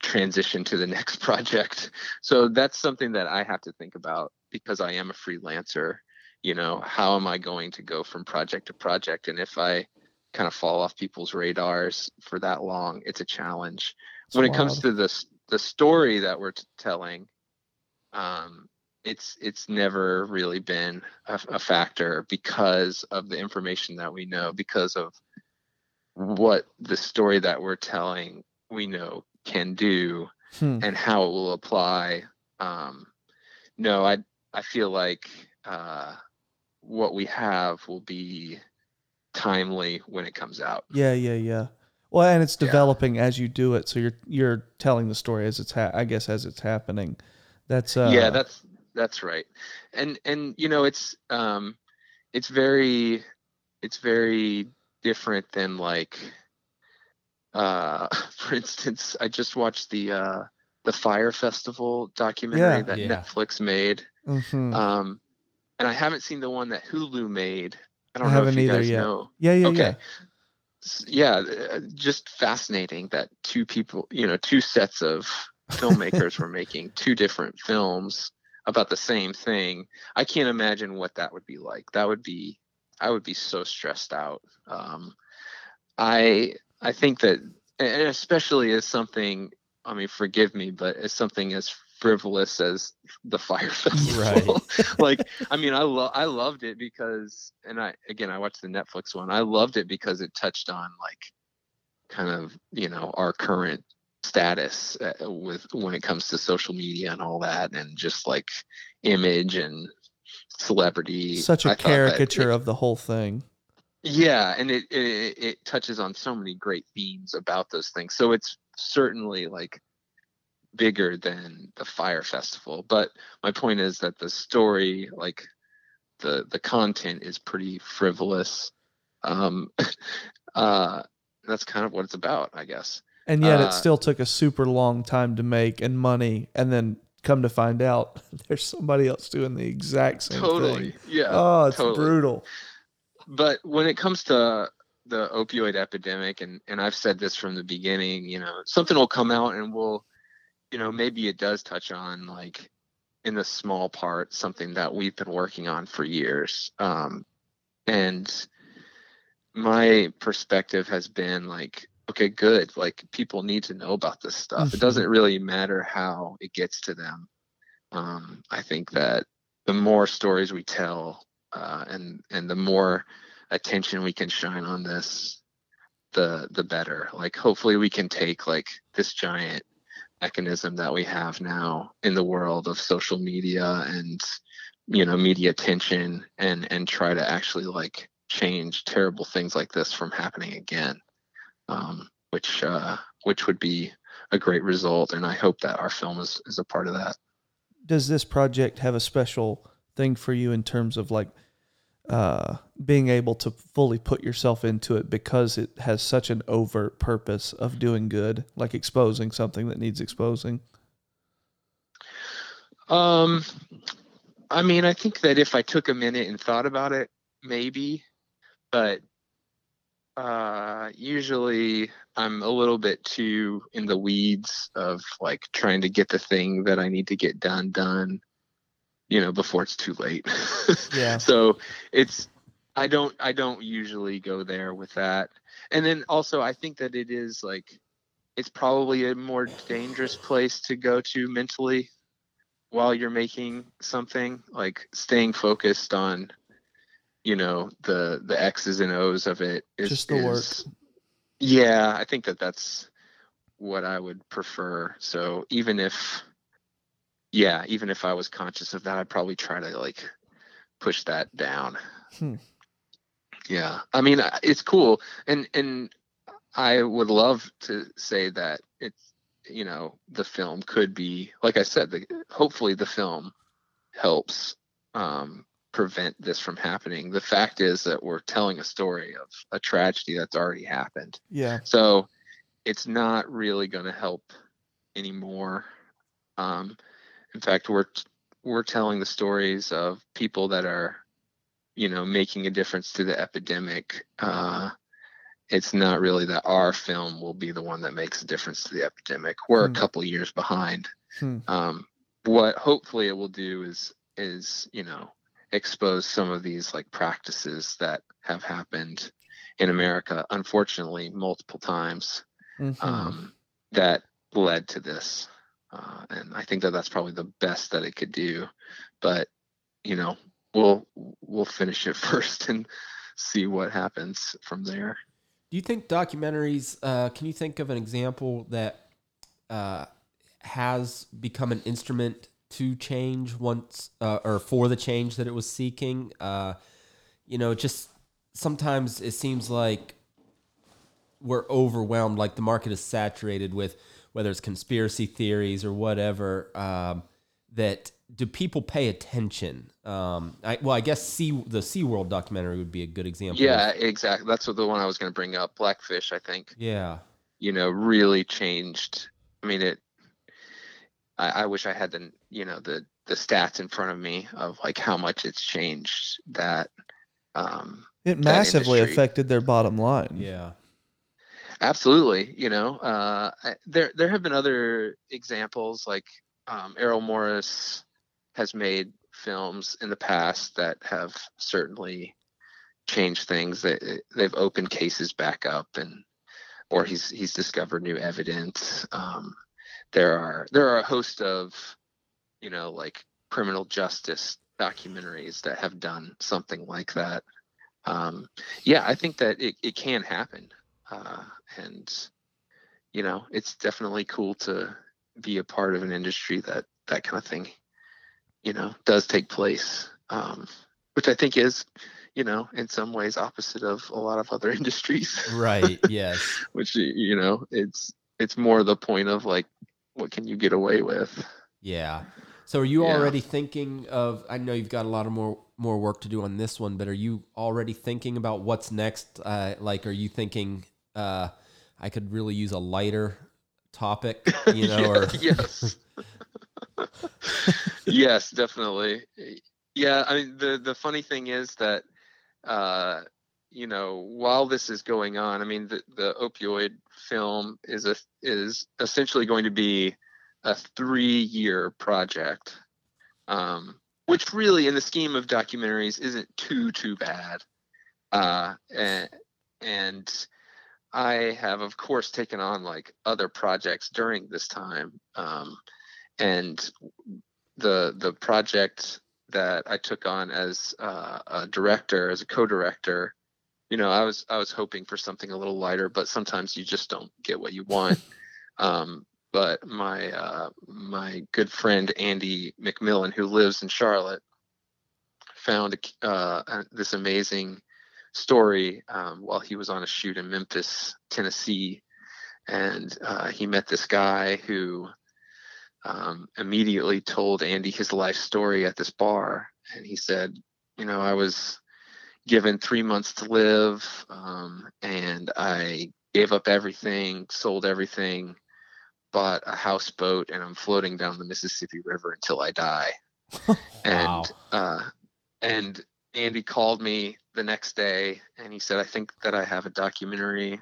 transition to the next project. So that's something that I have to think about because I am a freelancer. You know, how am I going to go from project to project? And if I kind of fall off people's radars for that long, it's a challenge. It's when it comes to the the story that we're t- telling, um, it's it's never really been a, a factor because of the information that we know, because of what the story that we're telling we know can do Hmm. and how it will apply. Um, no, I I feel like uh, what we have will be timely when it comes out. Yeah, yeah, yeah. Well, and it's Yeah. developing as you do it, so you're you're telling the story as it's ha- I guess as it's happening. That's uh yeah, that's that's right. And and you know it's um it's very it's very different than like uh for instance, I just watched the uh the Fyre Festival documentary Yeah. that Yeah. Netflix made. mhm. Um and I haven't seen the one that Hulu made. I I don't know if haven't you either guys yet. know. yeah, yeah, okay. yeah. Yeah, uh, just fascinating that two people, you know, two sets of filmmakers were making two different films about the same thing. I can't imagine what that would be like. That would be I would be so stressed out. Um I I think that and especially as something I mean forgive me, but as something as frivolous as the Fyre festival. like I mean I love I loved it because and I again I watched the Netflix one. I loved it because it touched on like kind of, you know, our current status uh, with when it comes to social media and all that and just like image and celebrity Such I a that caricature of the whole thing. Yeah and it, it it touches on so many great themes about those things so it's certainly like bigger than the Fyre festival but my point is that the story like the the content is pretty frivolous um uh that's kind of what it's about i guess And yet Uh, it still took a super long time to make and money and then come to find out there's somebody else doing the exact same totally thing. yeah Oh, it's totally. brutal. But when it comes to the opioid epidemic and and I've said this from the beginning, you know, something will come out and we'll you know, maybe it does touch on like in the small part something that we've been working on for years. Um and my perspective has been like okay good like people need to know about this stuff Mhm. it doesn't really matter how it gets to them um, i think that the more stories we tell uh, and and the more attention we can shine on this the the better. Like hopefully we can take like this giant mechanism that we have now in the world of social media and you know media attention and and try to actually like change terrible things like this from happening again um, which uh, which would be a great result. And i hope that our film is, is a part of that. Does this project have a special thing for you in terms of like uh, being able to fully put yourself into it because it has such an overt purpose of doing good, like exposing something that needs exposing? Um, I mean, I think that if I took a minute and thought about it, maybe, but uh, usually I'm a little bit too in the weeds of like trying to get the thing that I need to get done done, you know, before it's too late. Yeah. so it's I don't I don't usually go there with that. And then also I think that it is like it's probably a more dangerous place to go to mentally while you're making something like staying focused on you know the the x's and o's of it is Just the work. yeah i think that that's what i would prefer so even if yeah even if i was conscious of that i'd probably try to like push that down Hmm. yeah i mean it's cool and and i would love to say that it's you know the film could be like i said the, hopefully the film helps um prevent this from happening the fact is that we're telling a story of a tragedy that's already happened Yeah. so it's not really going to help anymore. Um, in fact, we're we're telling the stories of people that are, you know, making a difference to the epidemic. Uh, it's not really that our film will be the one that makes a difference to the epidemic. We're Hmm. a couple years behind. Hmm. Um, what hopefully it will do is is you know expose some of these like practices that have happened in America, unfortunately, multiple times Mhm. um, that led to this. Uh, and I think that that's probably the best that it could do. But you know, we'll we'll finish it first and see what happens from there. Do you think documentaries? Uh, can you think of an example that uh, has become an instrument to change once, uh, or for the change that it was seeking? Uh, you know, just sometimes it seems like we're overwhelmed. Like the market is saturated with whether it's conspiracy theories or whatever. Um, that do people pay attention? Um, I, well, I guess sea the SeaWorld documentary would be a good example. Yeah, exactly. That's what the one I was going to bring up. Blackfish, I think. yeah. you know really changed i mean it I, I wish i had the you know the the stats in front of me of like how much it's changed that um It massively affected their bottom line. Yeah. Absolutely you know uh there there have been other examples like um errol morris has made films in the past that have certainly changed things. That they've opened cases back up and or he's he's discovered new evidence. Um there are there are a host of you know like criminal justice documentaries that have done something like that. Um yeah i think that it, it can happen uh and you know it's definitely cool to be a part of an industry that that kind of thing you know does take place um which i think is you know in some ways opposite of a lot of other industries Right. Yes. which you know it's it's more the point of like what can you get away with Yeah. So are you Yeah. already thinking of I know you've got a lot of more more work to do on this one, but are you already thinking about what's next? Uh, like are you thinking uh, I could really use a lighter topic, you know, or yes. Yes definitely. Yeah i mean the the funny thing is that uh you know while this is going on i mean the, the opioid film is a is essentially going to be a three year project um which really in the scheme of documentaries isn't too too bad. Uh and and I have, of course, taken on like other projects during this time. Um, and the the project that I took on as uh, a director, as a co-director, you know, I was I was hoping for something a little lighter, but sometimes you just don't get what you want. um, but my uh, my good friend Andy McMillan, who lives in Charlotte, found uh, this amazing story um, while he was on a shoot in Memphis, Tennessee, and uh, he met this guy who um, immediately told Andy his life story at this bar, and he said, "You know, I was given three months to live, um, and I gave up everything, sold everything." Bought a houseboat and I'm floating down the Mississippi River until I die. and wow. uh, and Andy called me the next day and he said, I think that I have a documentary.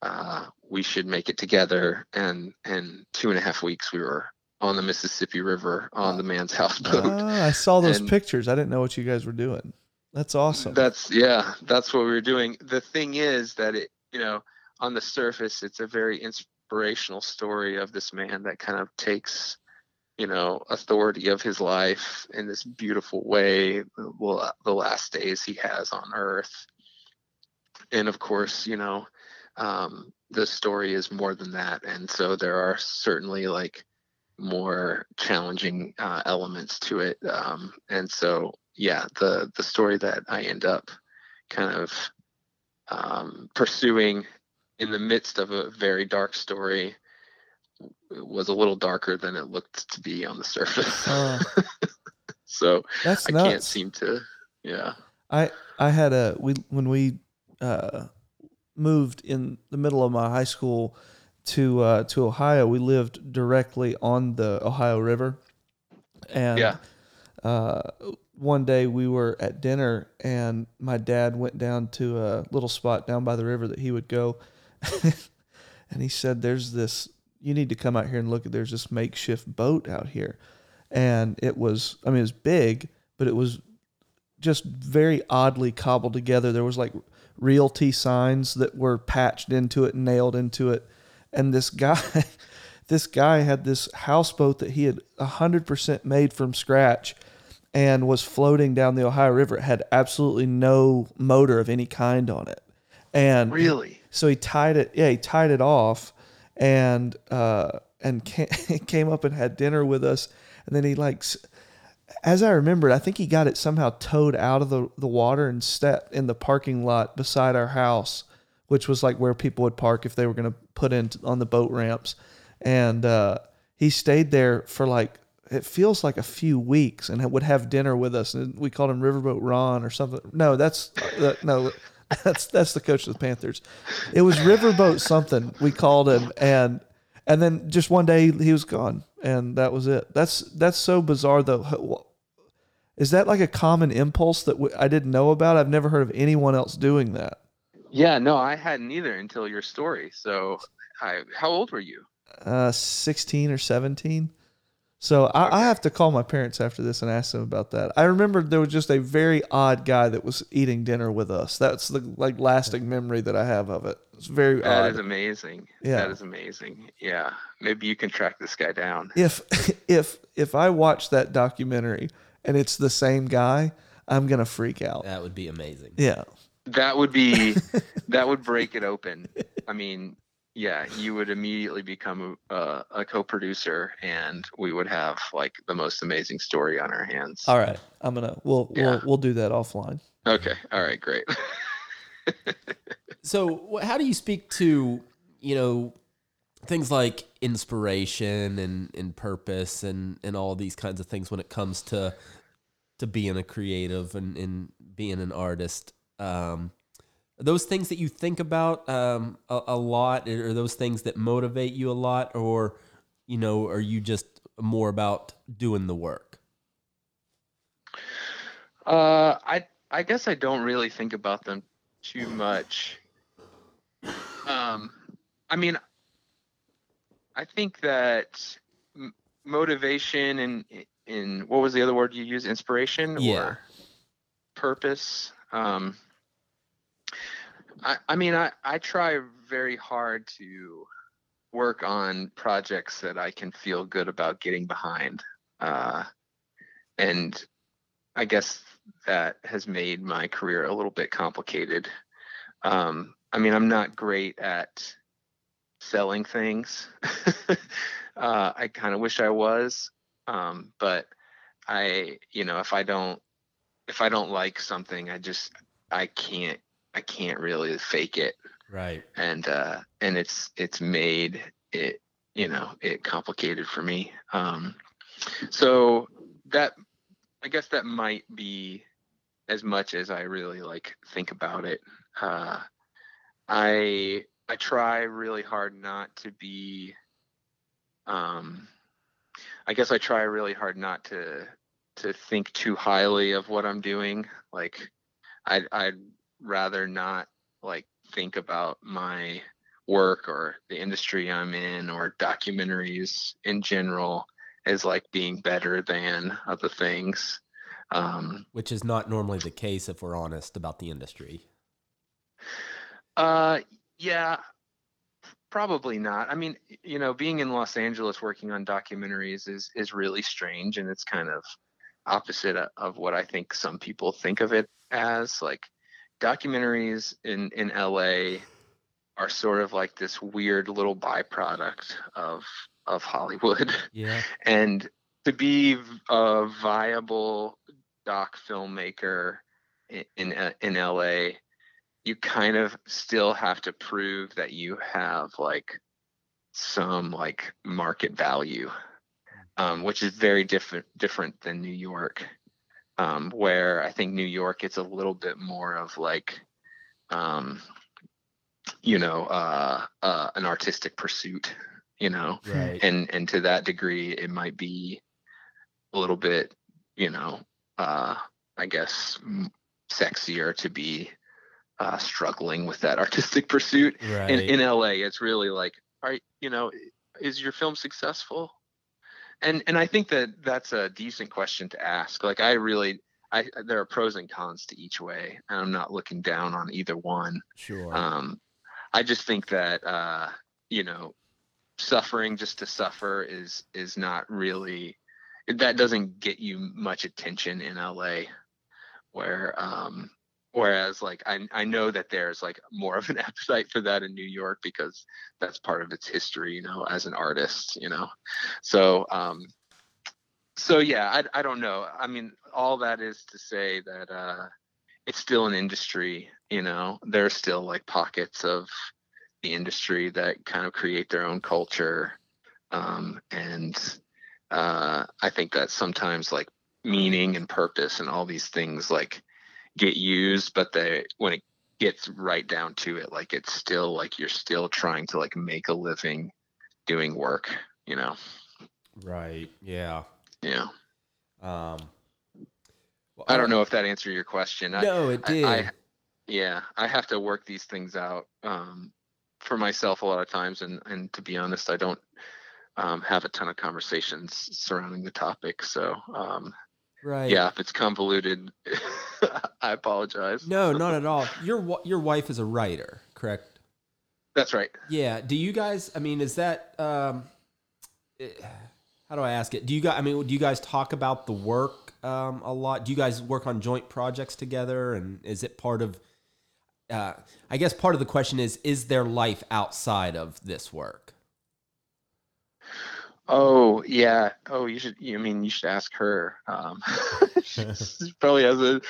Uh, we should make it together. And in two and a half weeks, we were on the Mississippi River on the man's houseboat. Uh, I saw those and pictures. I didn't know what you guys were doing. That's awesome. That's yeah, that's what we were doing. The thing is that it, you know, on the surface, it's a very inspirational story of this man that kind of takes you know authority of his life in this beautiful way the last days he has on earth. And of course you know um, the story is more than that. And so there are certainly like more challenging uh, elements to it. Um, and so yeah the the story that i end up kind of um, pursuing in the midst of a very dark story was a little darker than it looked to be on the surface. Uh, so that's I nuts. can't seem to. Yeah. I I had a we when we uh, moved in the middle of my high school to uh, to Ohio. We lived directly on the Ohio River, and yeah. Uh, one day we were at dinner, and my dad went down to a little spot down by the river that he would go, and he said, "There's this you need to come out here and look at there's this makeshift boat out here. And it was i mean it was big but it was just very oddly cobbled together. There was like realty signs that were patched into it and nailed into it. And this guy this guy had this houseboat that he had 100% made from scratch and was floating down the ohio river. It had absolutely no motor of any kind on it. And really? so he tied it yeah he tied it off and uh, and came up and had dinner with us. And then he like, as I remembered, I think he got it somehow towed out of the, the water and stepped in the parking lot beside our house, which was like where people would park if they were going to put in on the boat ramps. And uh, he stayed there for like it feels like a few weeks and would have dinner with us. And we called him Riverboat Ron or something. No, that's uh, no. that's that's the coach of the Panthers. It was Riverboat something we called him, and and then just one day he was gone, and that was it. That's that's so bizarre though. Is that like a common impulse that I didn't know about? I've never heard of anyone else doing that. Yeah, no, I hadn't either until your story. So, I how old were you? Uh, sixteen or seventeen. So I, okay. I, have to call my parents after this and ask them about that. I remember there was just a very odd guy that was eating dinner with us. That's the like lasting memory that I have of it. It's very That odd. is amazing. Yeah. That is amazing. Yeah. Maybe you can track this guy down. If if if I watch that documentary and it's the same guy, I'm gonna freak out. That would be amazing. Yeah. That would be that would break it open. I mean, yeah, you would immediately become a, a, co-producer, and we would have like the most amazing story on our hands. All right, I'm gonna we'll yeah. we'll we'll do that offline. Okay. All right. Great. so, how do you speak to you know things like inspiration and and purpose and and all these kinds of things when it comes to to being a creative and, and being an artist? Um, those things that you think about um, a, a, lot are those things that motivate you a lot or you know are you just more about doing the work? Uh, i i guess i don't really think about them too much. Um, i mean i think that m- motivation and in what was the other word you used? Inspiration yeah. or purpose? Um, I, I mean, I, I try very hard to work on projects that I can feel good about getting behind. Uh, and I guess that has made my career a little bit complicated. Um, I mean, I'm not great at selling things. uh, I kind of wish I was, um, but I, you know, if I don't, if I don't like something, I just, I can't, I can't really fake it, Right. and uh, and it's it's made it, you know, it complicated for me. Um, so that, I guess that might be as much as I really like think about it. Uh, I I try really hard not to be um I guess I try really hard not to to think too highly of what I'm doing. Like I'd I'd rather not like think about my work or the industry I'm in or documentaries in general as like being better than other things. Um Which is not normally the case if we're honest about the industry. Uh, yeah, probably not. I mean, you know, being in Los Angeles working on documentaries is is really strange, and it's kind of opposite of what I think some people think of it as. Like, documentaries in in LA are sort of like this weird little byproduct of of Hollywood, Yeah. and to be a viable doc filmmaker in uh, in LA you kind of still have to prove that you have like some like market value um, which is very different different than new york um, where i think new york it's a little bit more of like um, you know uh, uh, an artistic pursuit you know Right. and and to that degree it might be a little bit you know uh i guess sexier to be uh struggling with that artistic pursuit right. in in la it's really like are you know is your film successful and and i think that that's a decent question to ask like i really i there are pros and cons to each way and i'm not looking down on either one sure. um, I just think that uh, you know, suffering just to suffer is is not really that doesn't get you much attention in LA. Where um, whereas like I I know that there's like more of an appetite for that in New York because that's part of its history, you know, as an artist, you know. So um, so yeah, I I don't know. I mean, all that is to say that uh, it's still an industry you know there's still like pockets of the industry that kind of create their own culture um, and uh, i think that sometimes like meaning and purpose and all these things like get used but they when it gets right down to it like it's still like you're still trying to like make a living doing work you know right. Yeah. yeah Um, well, i don't know if that answered your question I- No, it I- did. I, yeah, I have to work these things out um, for myself a lot of times, and and to be honest, I don't um, have a ton of conversations surrounding the topic. So um, right. yeah, if it's convoluted, I apologize. No, not at all. Your your wife is a writer, correct? That's right. Yeah. Do you guys? I mean, is that? Um, eh, how do I ask it? Do you guys? I mean, do you guys talk about the work um, a lot? Do you guys work on joint projects together? And is it part of? Uh, I guess part of the question is: Is there life outside of this work? Oh yeah. Oh, you should. You I mean you should ask her. Um, she probably has a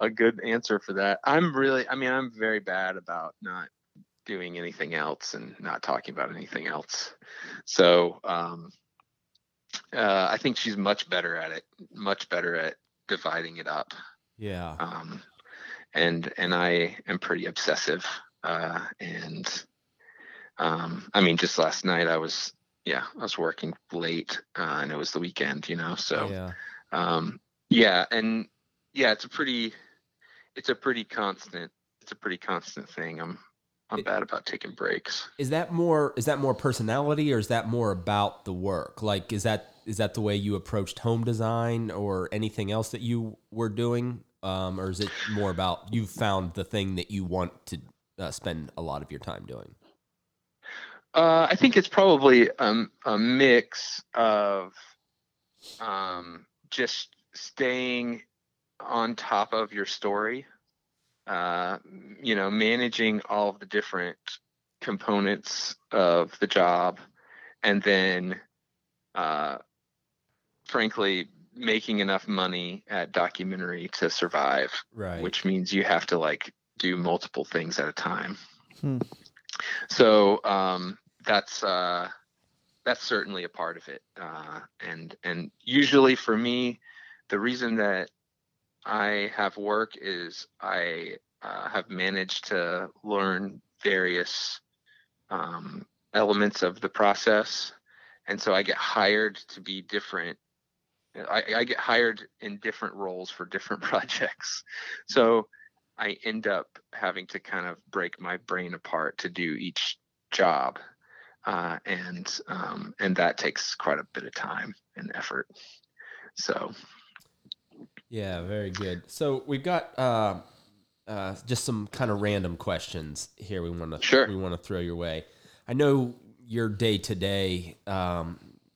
a good answer for that. I'm really. I mean, I'm very bad about not doing anything else and not talking about anything else. So um, uh, I think she's much better at it. Much better at dividing it up. Yeah. Um, and and I am pretty obsessive. Uh, and um, I mean, just last night I was yeah I was working late uh, and it was the weekend, you know. So yeah. um, yeah, and yeah, it's a pretty it's a pretty constant it's a pretty constant thing. I'm I'm It- bad about taking breaks. Is that more? Is that more personality, or is that more about the work? Like, is that is that the way you approached home design, or anything else that you were doing, um, or is it more about you found the thing that you want to uh, spend a lot of your time doing? Uh, I think it's probably um, a mix of um, just staying on top of your story, uh, you know, managing all of the different components of the job, and then, uh, frankly, making enough money at documentary to survive, Right. which means you have to like do multiple things at a time. Hmm. So um, that's uh, that's certainly a part of it, uh, and and usually for me, the reason that I have work is I uh, have managed to learn various um, elements of the process, and so I get hired to be different. I, I get hired in different roles for different projects, so I end up having to kind of break my brain apart to do each job, uh, and um, and that takes quite a bit of time and effort. So Yeah, very good. So we've got uh, uh, just some kind of random questions here. We want to Sure. we want to throw your way. I know your day to day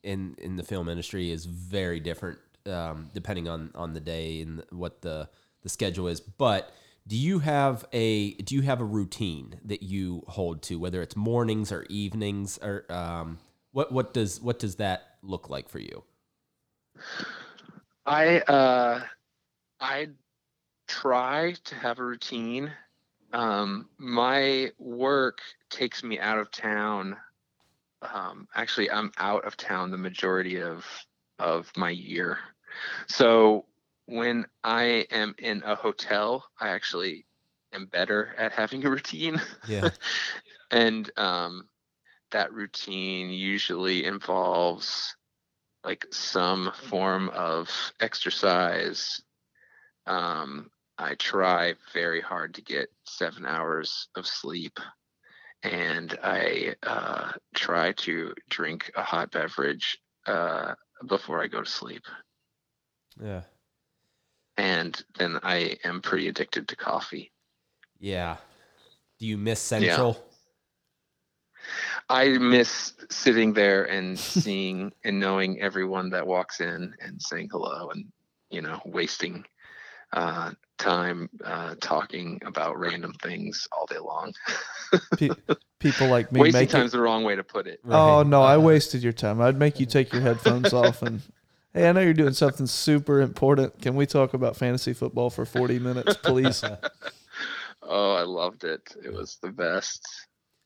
in in the film industry is very different um, depending on on the day and what the the schedule is. But do you have a do you have a routine that you hold to, whether it's mornings or evenings, or um, what what does what does that look like for you? I uh, I try to have a routine. Um, my work takes me out of town. Um, actually, I'm out of town the majority of of my year. So when I am in a hotel, I actually am better at having a routine. Yeah. and um, that routine usually involves like some form of exercise. Um, I try very hard to get seven hours of sleep, and I uh, try to drink a hot beverage uh, before I go to sleep. Yeah. And then I am pretty addicted to coffee. Yeah. Do you miss Central? I miss sitting there and seeing and knowing everyone that walks in and saying hello and you know wasting uh, time uh, talking about random things all day long. Pe- people like me wasting make time's it. the wrong way to put it. Oh Right. no, I wasted your time. I'd make you take your headphones off and. Hey, I know you're doing something super important. Can we talk about fantasy football for 40 minutes, please? Oh, I loved it. It was the best.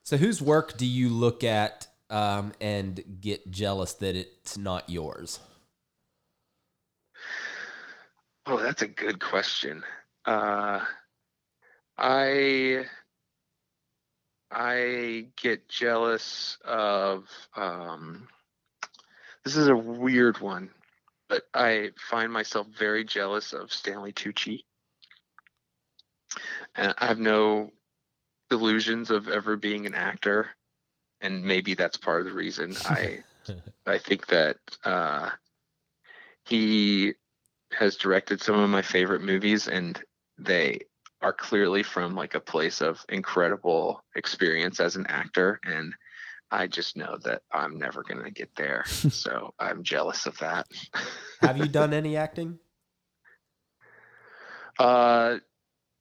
So, whose work do you look at um, and get jealous that it's not yours? Oh, that's a good question. Uh, I I get jealous of. Um, this is a weird one, but I find myself very jealous of Stanley Tucci, and I have no illusions of ever being an actor, and maybe that's part of the reason I I think that uh, he has directed some of my favorite movies, and they are clearly from like a place of incredible experience as an actor, and I just know that I'm never gonna get there. so I'm jealous of that. Have you done any acting? uh,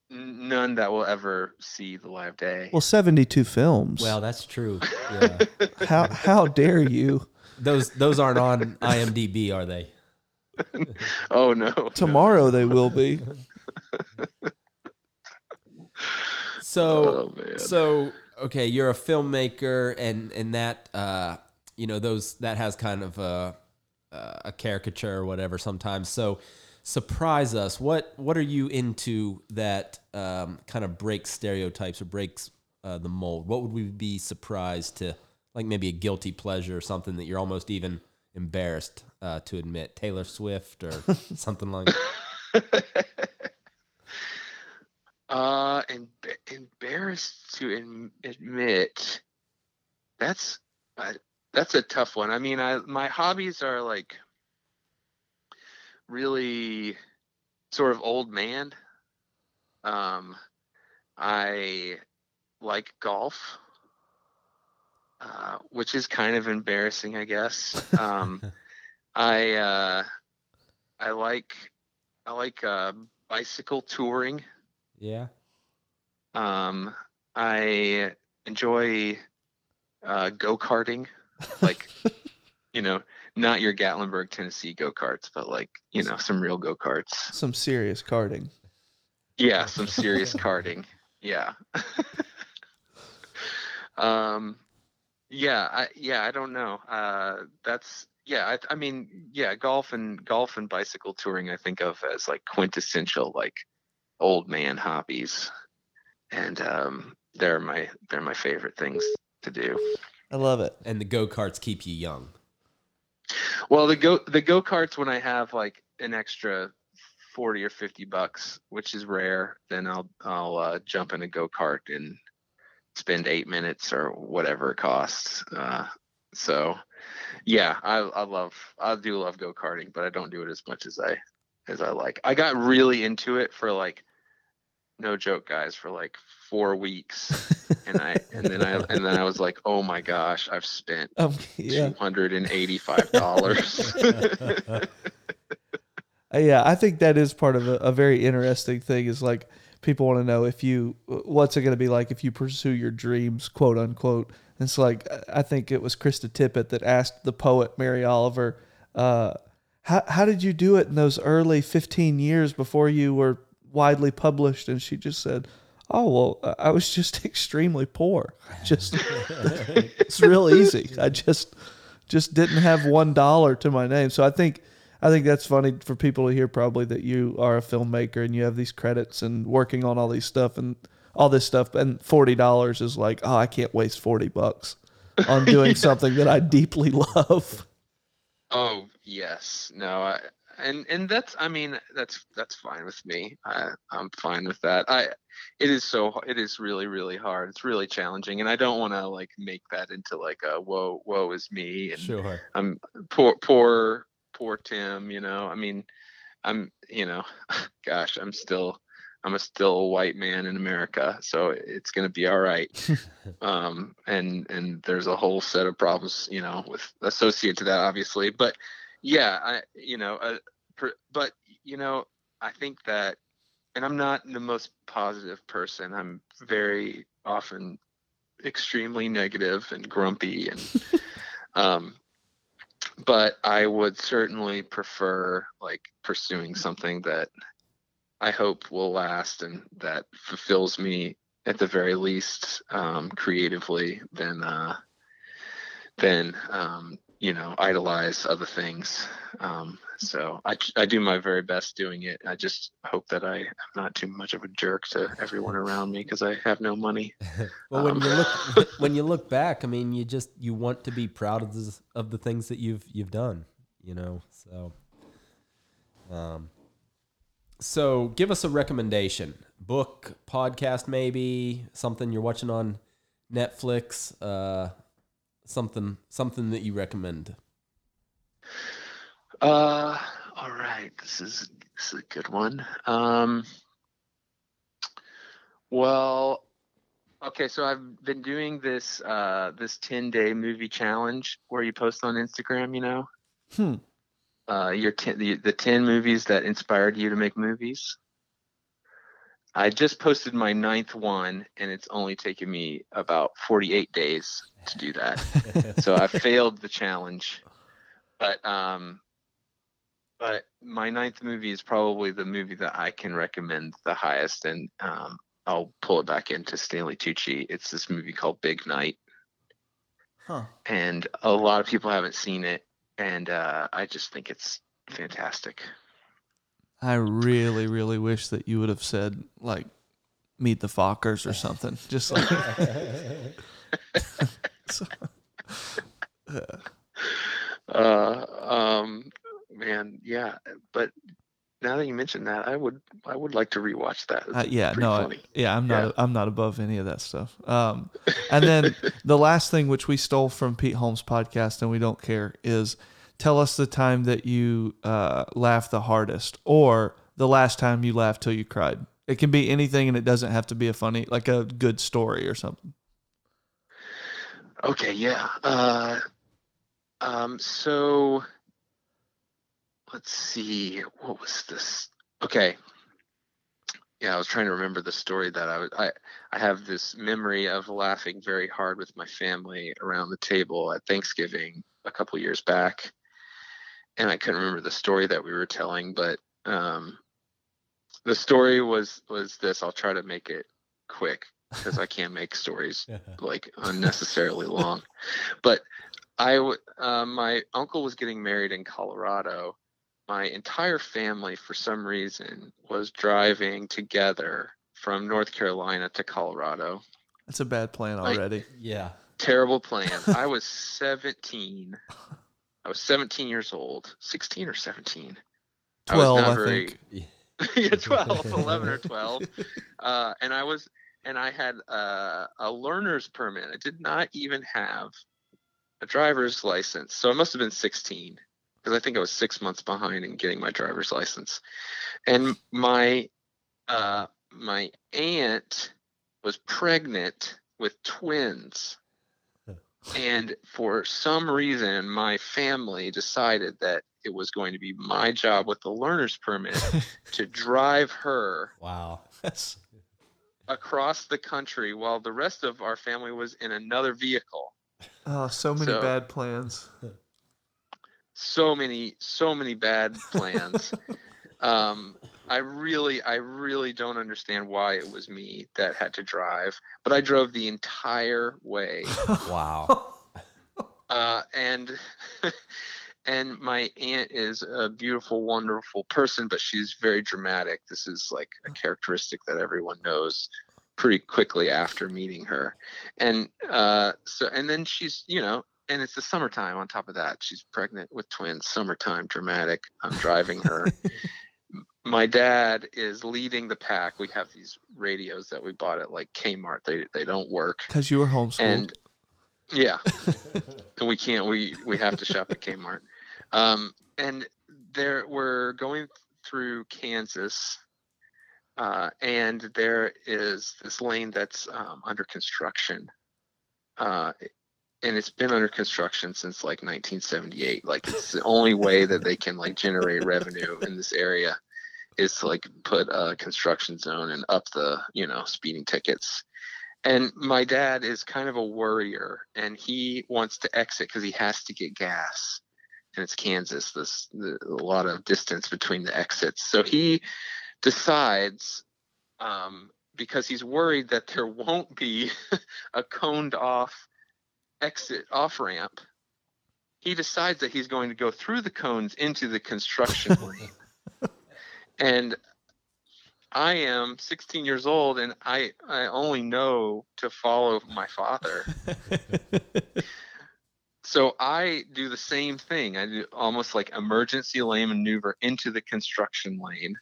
none that will ever see the light of day. Well, 72 films. Well, that's true. Yeah. how how dare you? those those aren't on IMDb, are they? oh no, Tomorrow they will be. So Oh, man. so okay, you're a filmmaker, and and that uh, you know those that has kind of a a caricature or whatever sometimes. So surprise us. What what are you into that um, kind of breaks stereotypes or breaks uh, the mold? What would we be surprised to like maybe a guilty pleasure or something that you're almost even embarrassed uh, to admit? Taylor Swift or something like. Uh, and embarrassed to em- admit that's uh, that's a tough one. I mean, I my hobbies are like really sort of old man. Um, I like golf, uh, which is kind of embarrassing, I guess. Um, I uh, I like I like uh, bicycle touring. Yeah. Um, I enjoy uh, go karting, like you know, not your Gatlinburg, Tennessee go karts, but like you know, some real go karts. Some serious karting. Yeah, some serious karting. Yeah. um, yeah, I yeah, I don't know. Uh, that's yeah, I, I mean, yeah, golf and golf and bicycle touring, I think of as like quintessential like old man hobbies, and um, they're my they're my favorite things to do. I love it. And the go karts keep you young. Well, the go the go karts when I have like an extra forty or fifty bucks, which is rare, then I'll I'll uh, jump in a go kart and spend eight minutes or whatever it costs. Uh, so, yeah, I I love I do love go karting, but I don't do it as much as I as I like. I got really into it for like no joke guys for like four weeks and i and then i and then i was like oh my gosh i've spent Um, yeah. $285 Uh, yeah, I think that is part of a, a very interesting thing. Is like people want to know if you what's it going to be like if you pursue your dreams, quote unquote. And it's like I think it was Krista Tippett that asked the poet Mary Oliver, uh, "How how did you do it in those early fifteen years before you were widely published?" And she just said. Oh well, I was just extremely poor. Just it's real easy. I just just didn't have one dollar to my name. So I think I think that's funny for people to hear probably that you are a filmmaker and you have these credits and working on all these stuff and all this stuff and forty dollars is like, oh, I can't waste forty bucks on doing something that I deeply love. oh yes no I, and and that's i mean that's that's fine with me i i'm fine with that i it is so it is really really hard it's really challenging and i don't want to like make that into like a whoa whoa is me and Sure. I'm poor, poor, poor Tim. You know, I mean, I'm, you know, gosh, I'm still, I'm a still a white man in America, so it's gonna be all right. um, and and there's a whole set of problems, you know, with associated to that, obviously. But yeah, I, you know, uh, per, but you know, I think that, and I'm not the most positive person. I'm very often extremely negative and grumpy and um but i would certainly prefer like pursuing something that i hope will last and that fulfills me at the very least um creatively than uh than um you know idolize other things. Um so I, I do my very best doing it. I just hope that i am not too much of a jerk to everyone around me because i have no money. Well, when Um, you look when you look back, I mean, you just you want to be proud of the of the things that you've you've done, you know. So, um, so give us a recommendation: book, podcast, maybe something you're watching on Netflix, uh, something something that you recommend. Uh, all right. This is this is a good one. Um, well, okay. So I've been doing this uh this ten day movie challenge where you post on Instagram. You know, Hmm. uh, your ten the, the ten movies that inspired you to make movies. I just posted my ninth one, and it's only taken me about forty eight days to do that so I failed the challenge. But um, but my ninth movie is probably the movie that I can recommend the highest, and um, I'll pull it back into Stanley Tucci. It's this movie called Big Night, Huh. and a lot of people haven't seen it, and uh, I just think it's fantastic. I really, really wish that you would have said like meet the Fockers or something. Just like So- Uh, um, man, yeah, but now that you mentioned that, I would I would like to rewatch that. Uh, yeah, no, I, yeah, I'm not, Yeah. I'm not above any of that stuff. Um, and then the last thing which we stole from Pete Holmes' podcast, and we don't care, is tell us the time that you uh, laughed the hardest, or the last time you laughed till you cried. It can be anything, and it doesn't have to be a funny, like a good story or something. Okay, yeah. Uh, um, so let's see. What was this? Okay. Yeah, I was trying to remember the story that I was. I I have this memory of laughing very hard with my family around the table at Thanksgiving a couple years back, and I couldn't remember the story that we were telling, but um, the story was was this. I'll try to make it quick because I can't make stories like unnecessarily long. But I, uh, my uncle was getting married in Colorado. My entire family, for some reason, was driving together from North Carolina to Colorado. That's a bad plan Like- already. Yeah. Terrible plan. I was 17. I was 17 years old, 16 or 17. I was Twelve, not I, very- think. yeah, 12, 11 or 12. Uh, and I was, and I had uh, a learner's permit. I did not even have a driver's license. So I must have been 16 because I think I was six months behind in getting my driver's license. And my, uh, my aunt was pregnant with twins. And for some reason, my family decided that it was going to be my job with the learner's permit to drive her Wow. That's across the country while the rest of our family was in another vehicle. oh, so many So- bad plans. So many, so many bad plans. um, I really, I really don't understand why it was me that had to drive, but I drove the entire way. Wow. uh, and and my aunt is a beautiful, wonderful person, but she's very dramatic. This is like a characteristic that everyone knows pretty quickly after meeting her, and uh, so and then she's you know. And it's the summertime on top of that. She's pregnant with twins. Summertime, dramatic. I'm driving her. my dad is leading the pack. We have these radios that we bought at like Kmart. They they don't work. Because you were homeschooled. And yeah, and we can't. We we have to shop at Kmart. Um, and there we're going through Kansas, uh, and there is this lane that's um, under construction. Uh, and it's been under construction since like 1978. Like it's the only way that they can like generate revenue in this area is to like put a construction zone and up the you know speeding tickets and my dad is kind of a worrier and he wants to exit because he has to get gas and it's kansas this the, a lot of distance between the exits so he decides um, because he's worried that there won't be a coned off exit off ramp he decides that he's going to go through the cones into the construction lane and I am 16 years old and I I only know to follow my father. So I do the same thing. I do almost like emergency lane maneuver into the construction lane.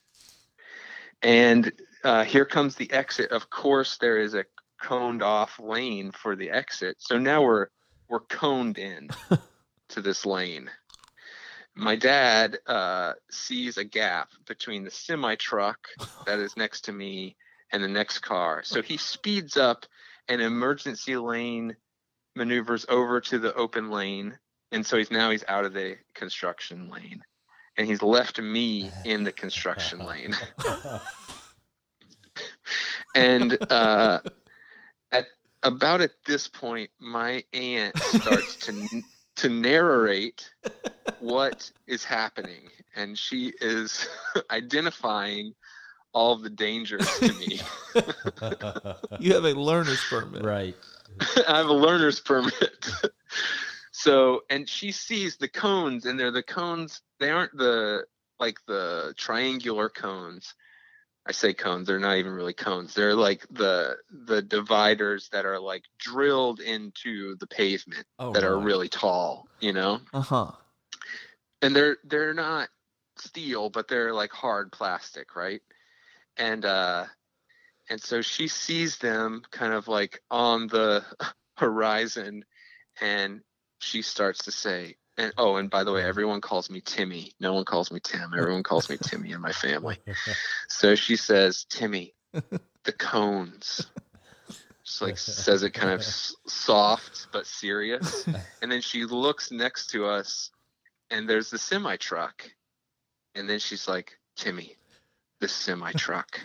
And uh, here comes the exit. Of course, there is a coned off lane for the exit. So now we're we're coned in to this lane. My dad uh, sees a gap between the semi truck that is next to me and the next car. So he speeds up an emergency lane maneuvers over to the open lane. And so he's now he's out of the construction lane. And he's left me in the construction lane. and uh, at about at this point, my aunt starts to to narrate what is happening, and she is identifying all of the dangers to me. you have a learner's permit. right. I have a learner's permit. so, and she sees the cones, and they're the cones. They aren't the like the triangular cones. I say cones. They're not even really cones. They're like the the dividers that are like drilled into the pavement Oh, that are really tall. You know, Uh huh. and they're they're not steel, but they're like hard plastic, right? And uh, and so she sees them kind of like on the horizon, and she starts to say, and oh, and by the way, everyone calls me Timmy. No one calls me Tim. Everyone calls me Timmy in my family. So she says, Timmy, the cones. Just like says it kind of soft but serious. And then she looks next to us and there's the semi truck. And then she's like, Timmy, the semi truck.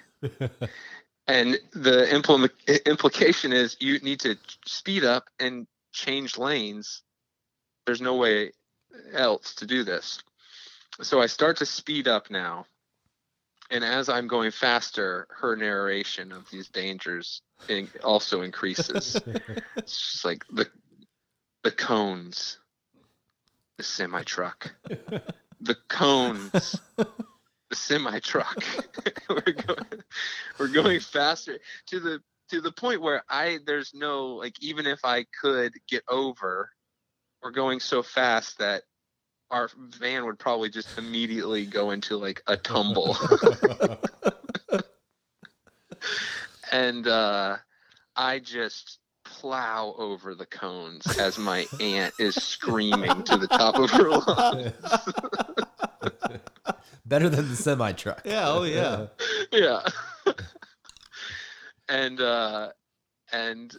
And the implement, implication is you need to speed up and change lanes. There's no way else to do this. So I start to speed up now. And as I'm going faster, her narration of these dangers in, also increases. it's just like the the cones, the semi truck, the cones, the semi truck. we're going, we're going faster to the to the point where I there's no like even if I could get over, we're going so fast that our van would probably just immediately go into like a tumble. and uh, I just plow over the cones as my aunt is screaming to the top of her lungs. Better than the semi truck. Yeah, oh yeah. yeah. and uh and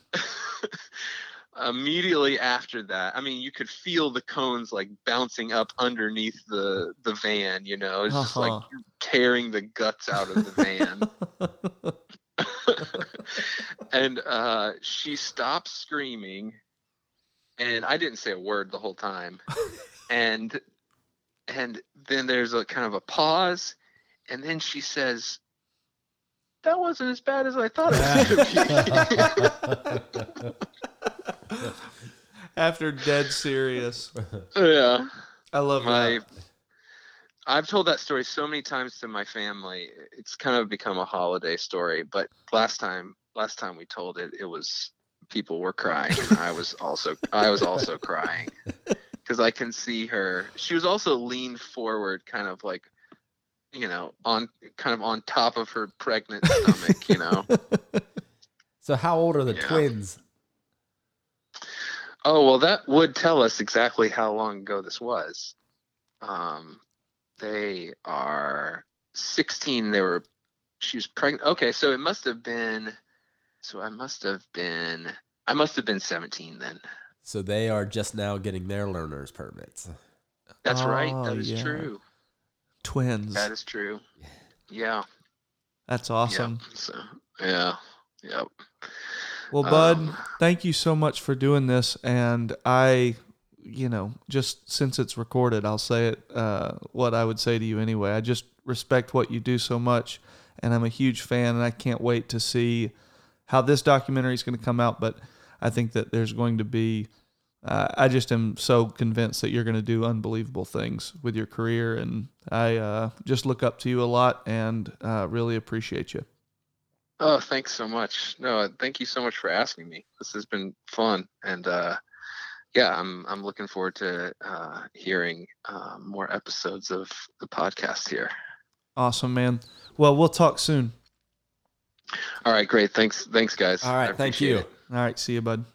immediately after that, I mean you could feel the cones like bouncing up underneath the the van, you know, it's just like Uh-huh. tearing the guts out of the van. and uh she stops screaming and I didn't say a word the whole time. and and then there's a kind of a pause and then she says that wasn't as bad as I thought it was going to After dead serious. yeah. I love My that. I've told that story so many times to my family. It's kind of become a holiday story, but last time last time we told it it was people were crying. and I was also I was also crying cuz I can see her. She was also leaned forward kind of like you know, on kind of on top of her pregnant stomach, you know. So how old are the Yeah. twins? Oh well, that would tell us exactly how long ago this was. Um, they are 16. They were. She was pregnant. Okay, so it must have been. So I must have been. I must have been 17 then. So they are just now getting their learner's permits. That's right. Oh, That is yeah. true. Twins. That is true. Yeah. That's awesome. Yeah. So yeah. Yep. Well, Bud, Um, thank you so much for doing this. And I, you know, just since it's recorded, I'll say it uh, what I would say to you anyway. I just respect what you do so much. And I'm a huge fan. And I can't wait to see how this documentary is going to come out. But I think that there's going to be, uh, I just am so convinced that you're going to do unbelievable things with your career. And I uh, just look up to you a lot and uh, really appreciate you. Oh, thanks so much. No, thank you so much for asking me. This has been fun, and uh, yeah, I'm I'm looking forward to uh, hearing uh, more episodes of the podcast here. Awesome, man. Well, we'll talk soon. All right, great. Thanks, thanks, guys. All right, thank you. it. All right. See you, bud.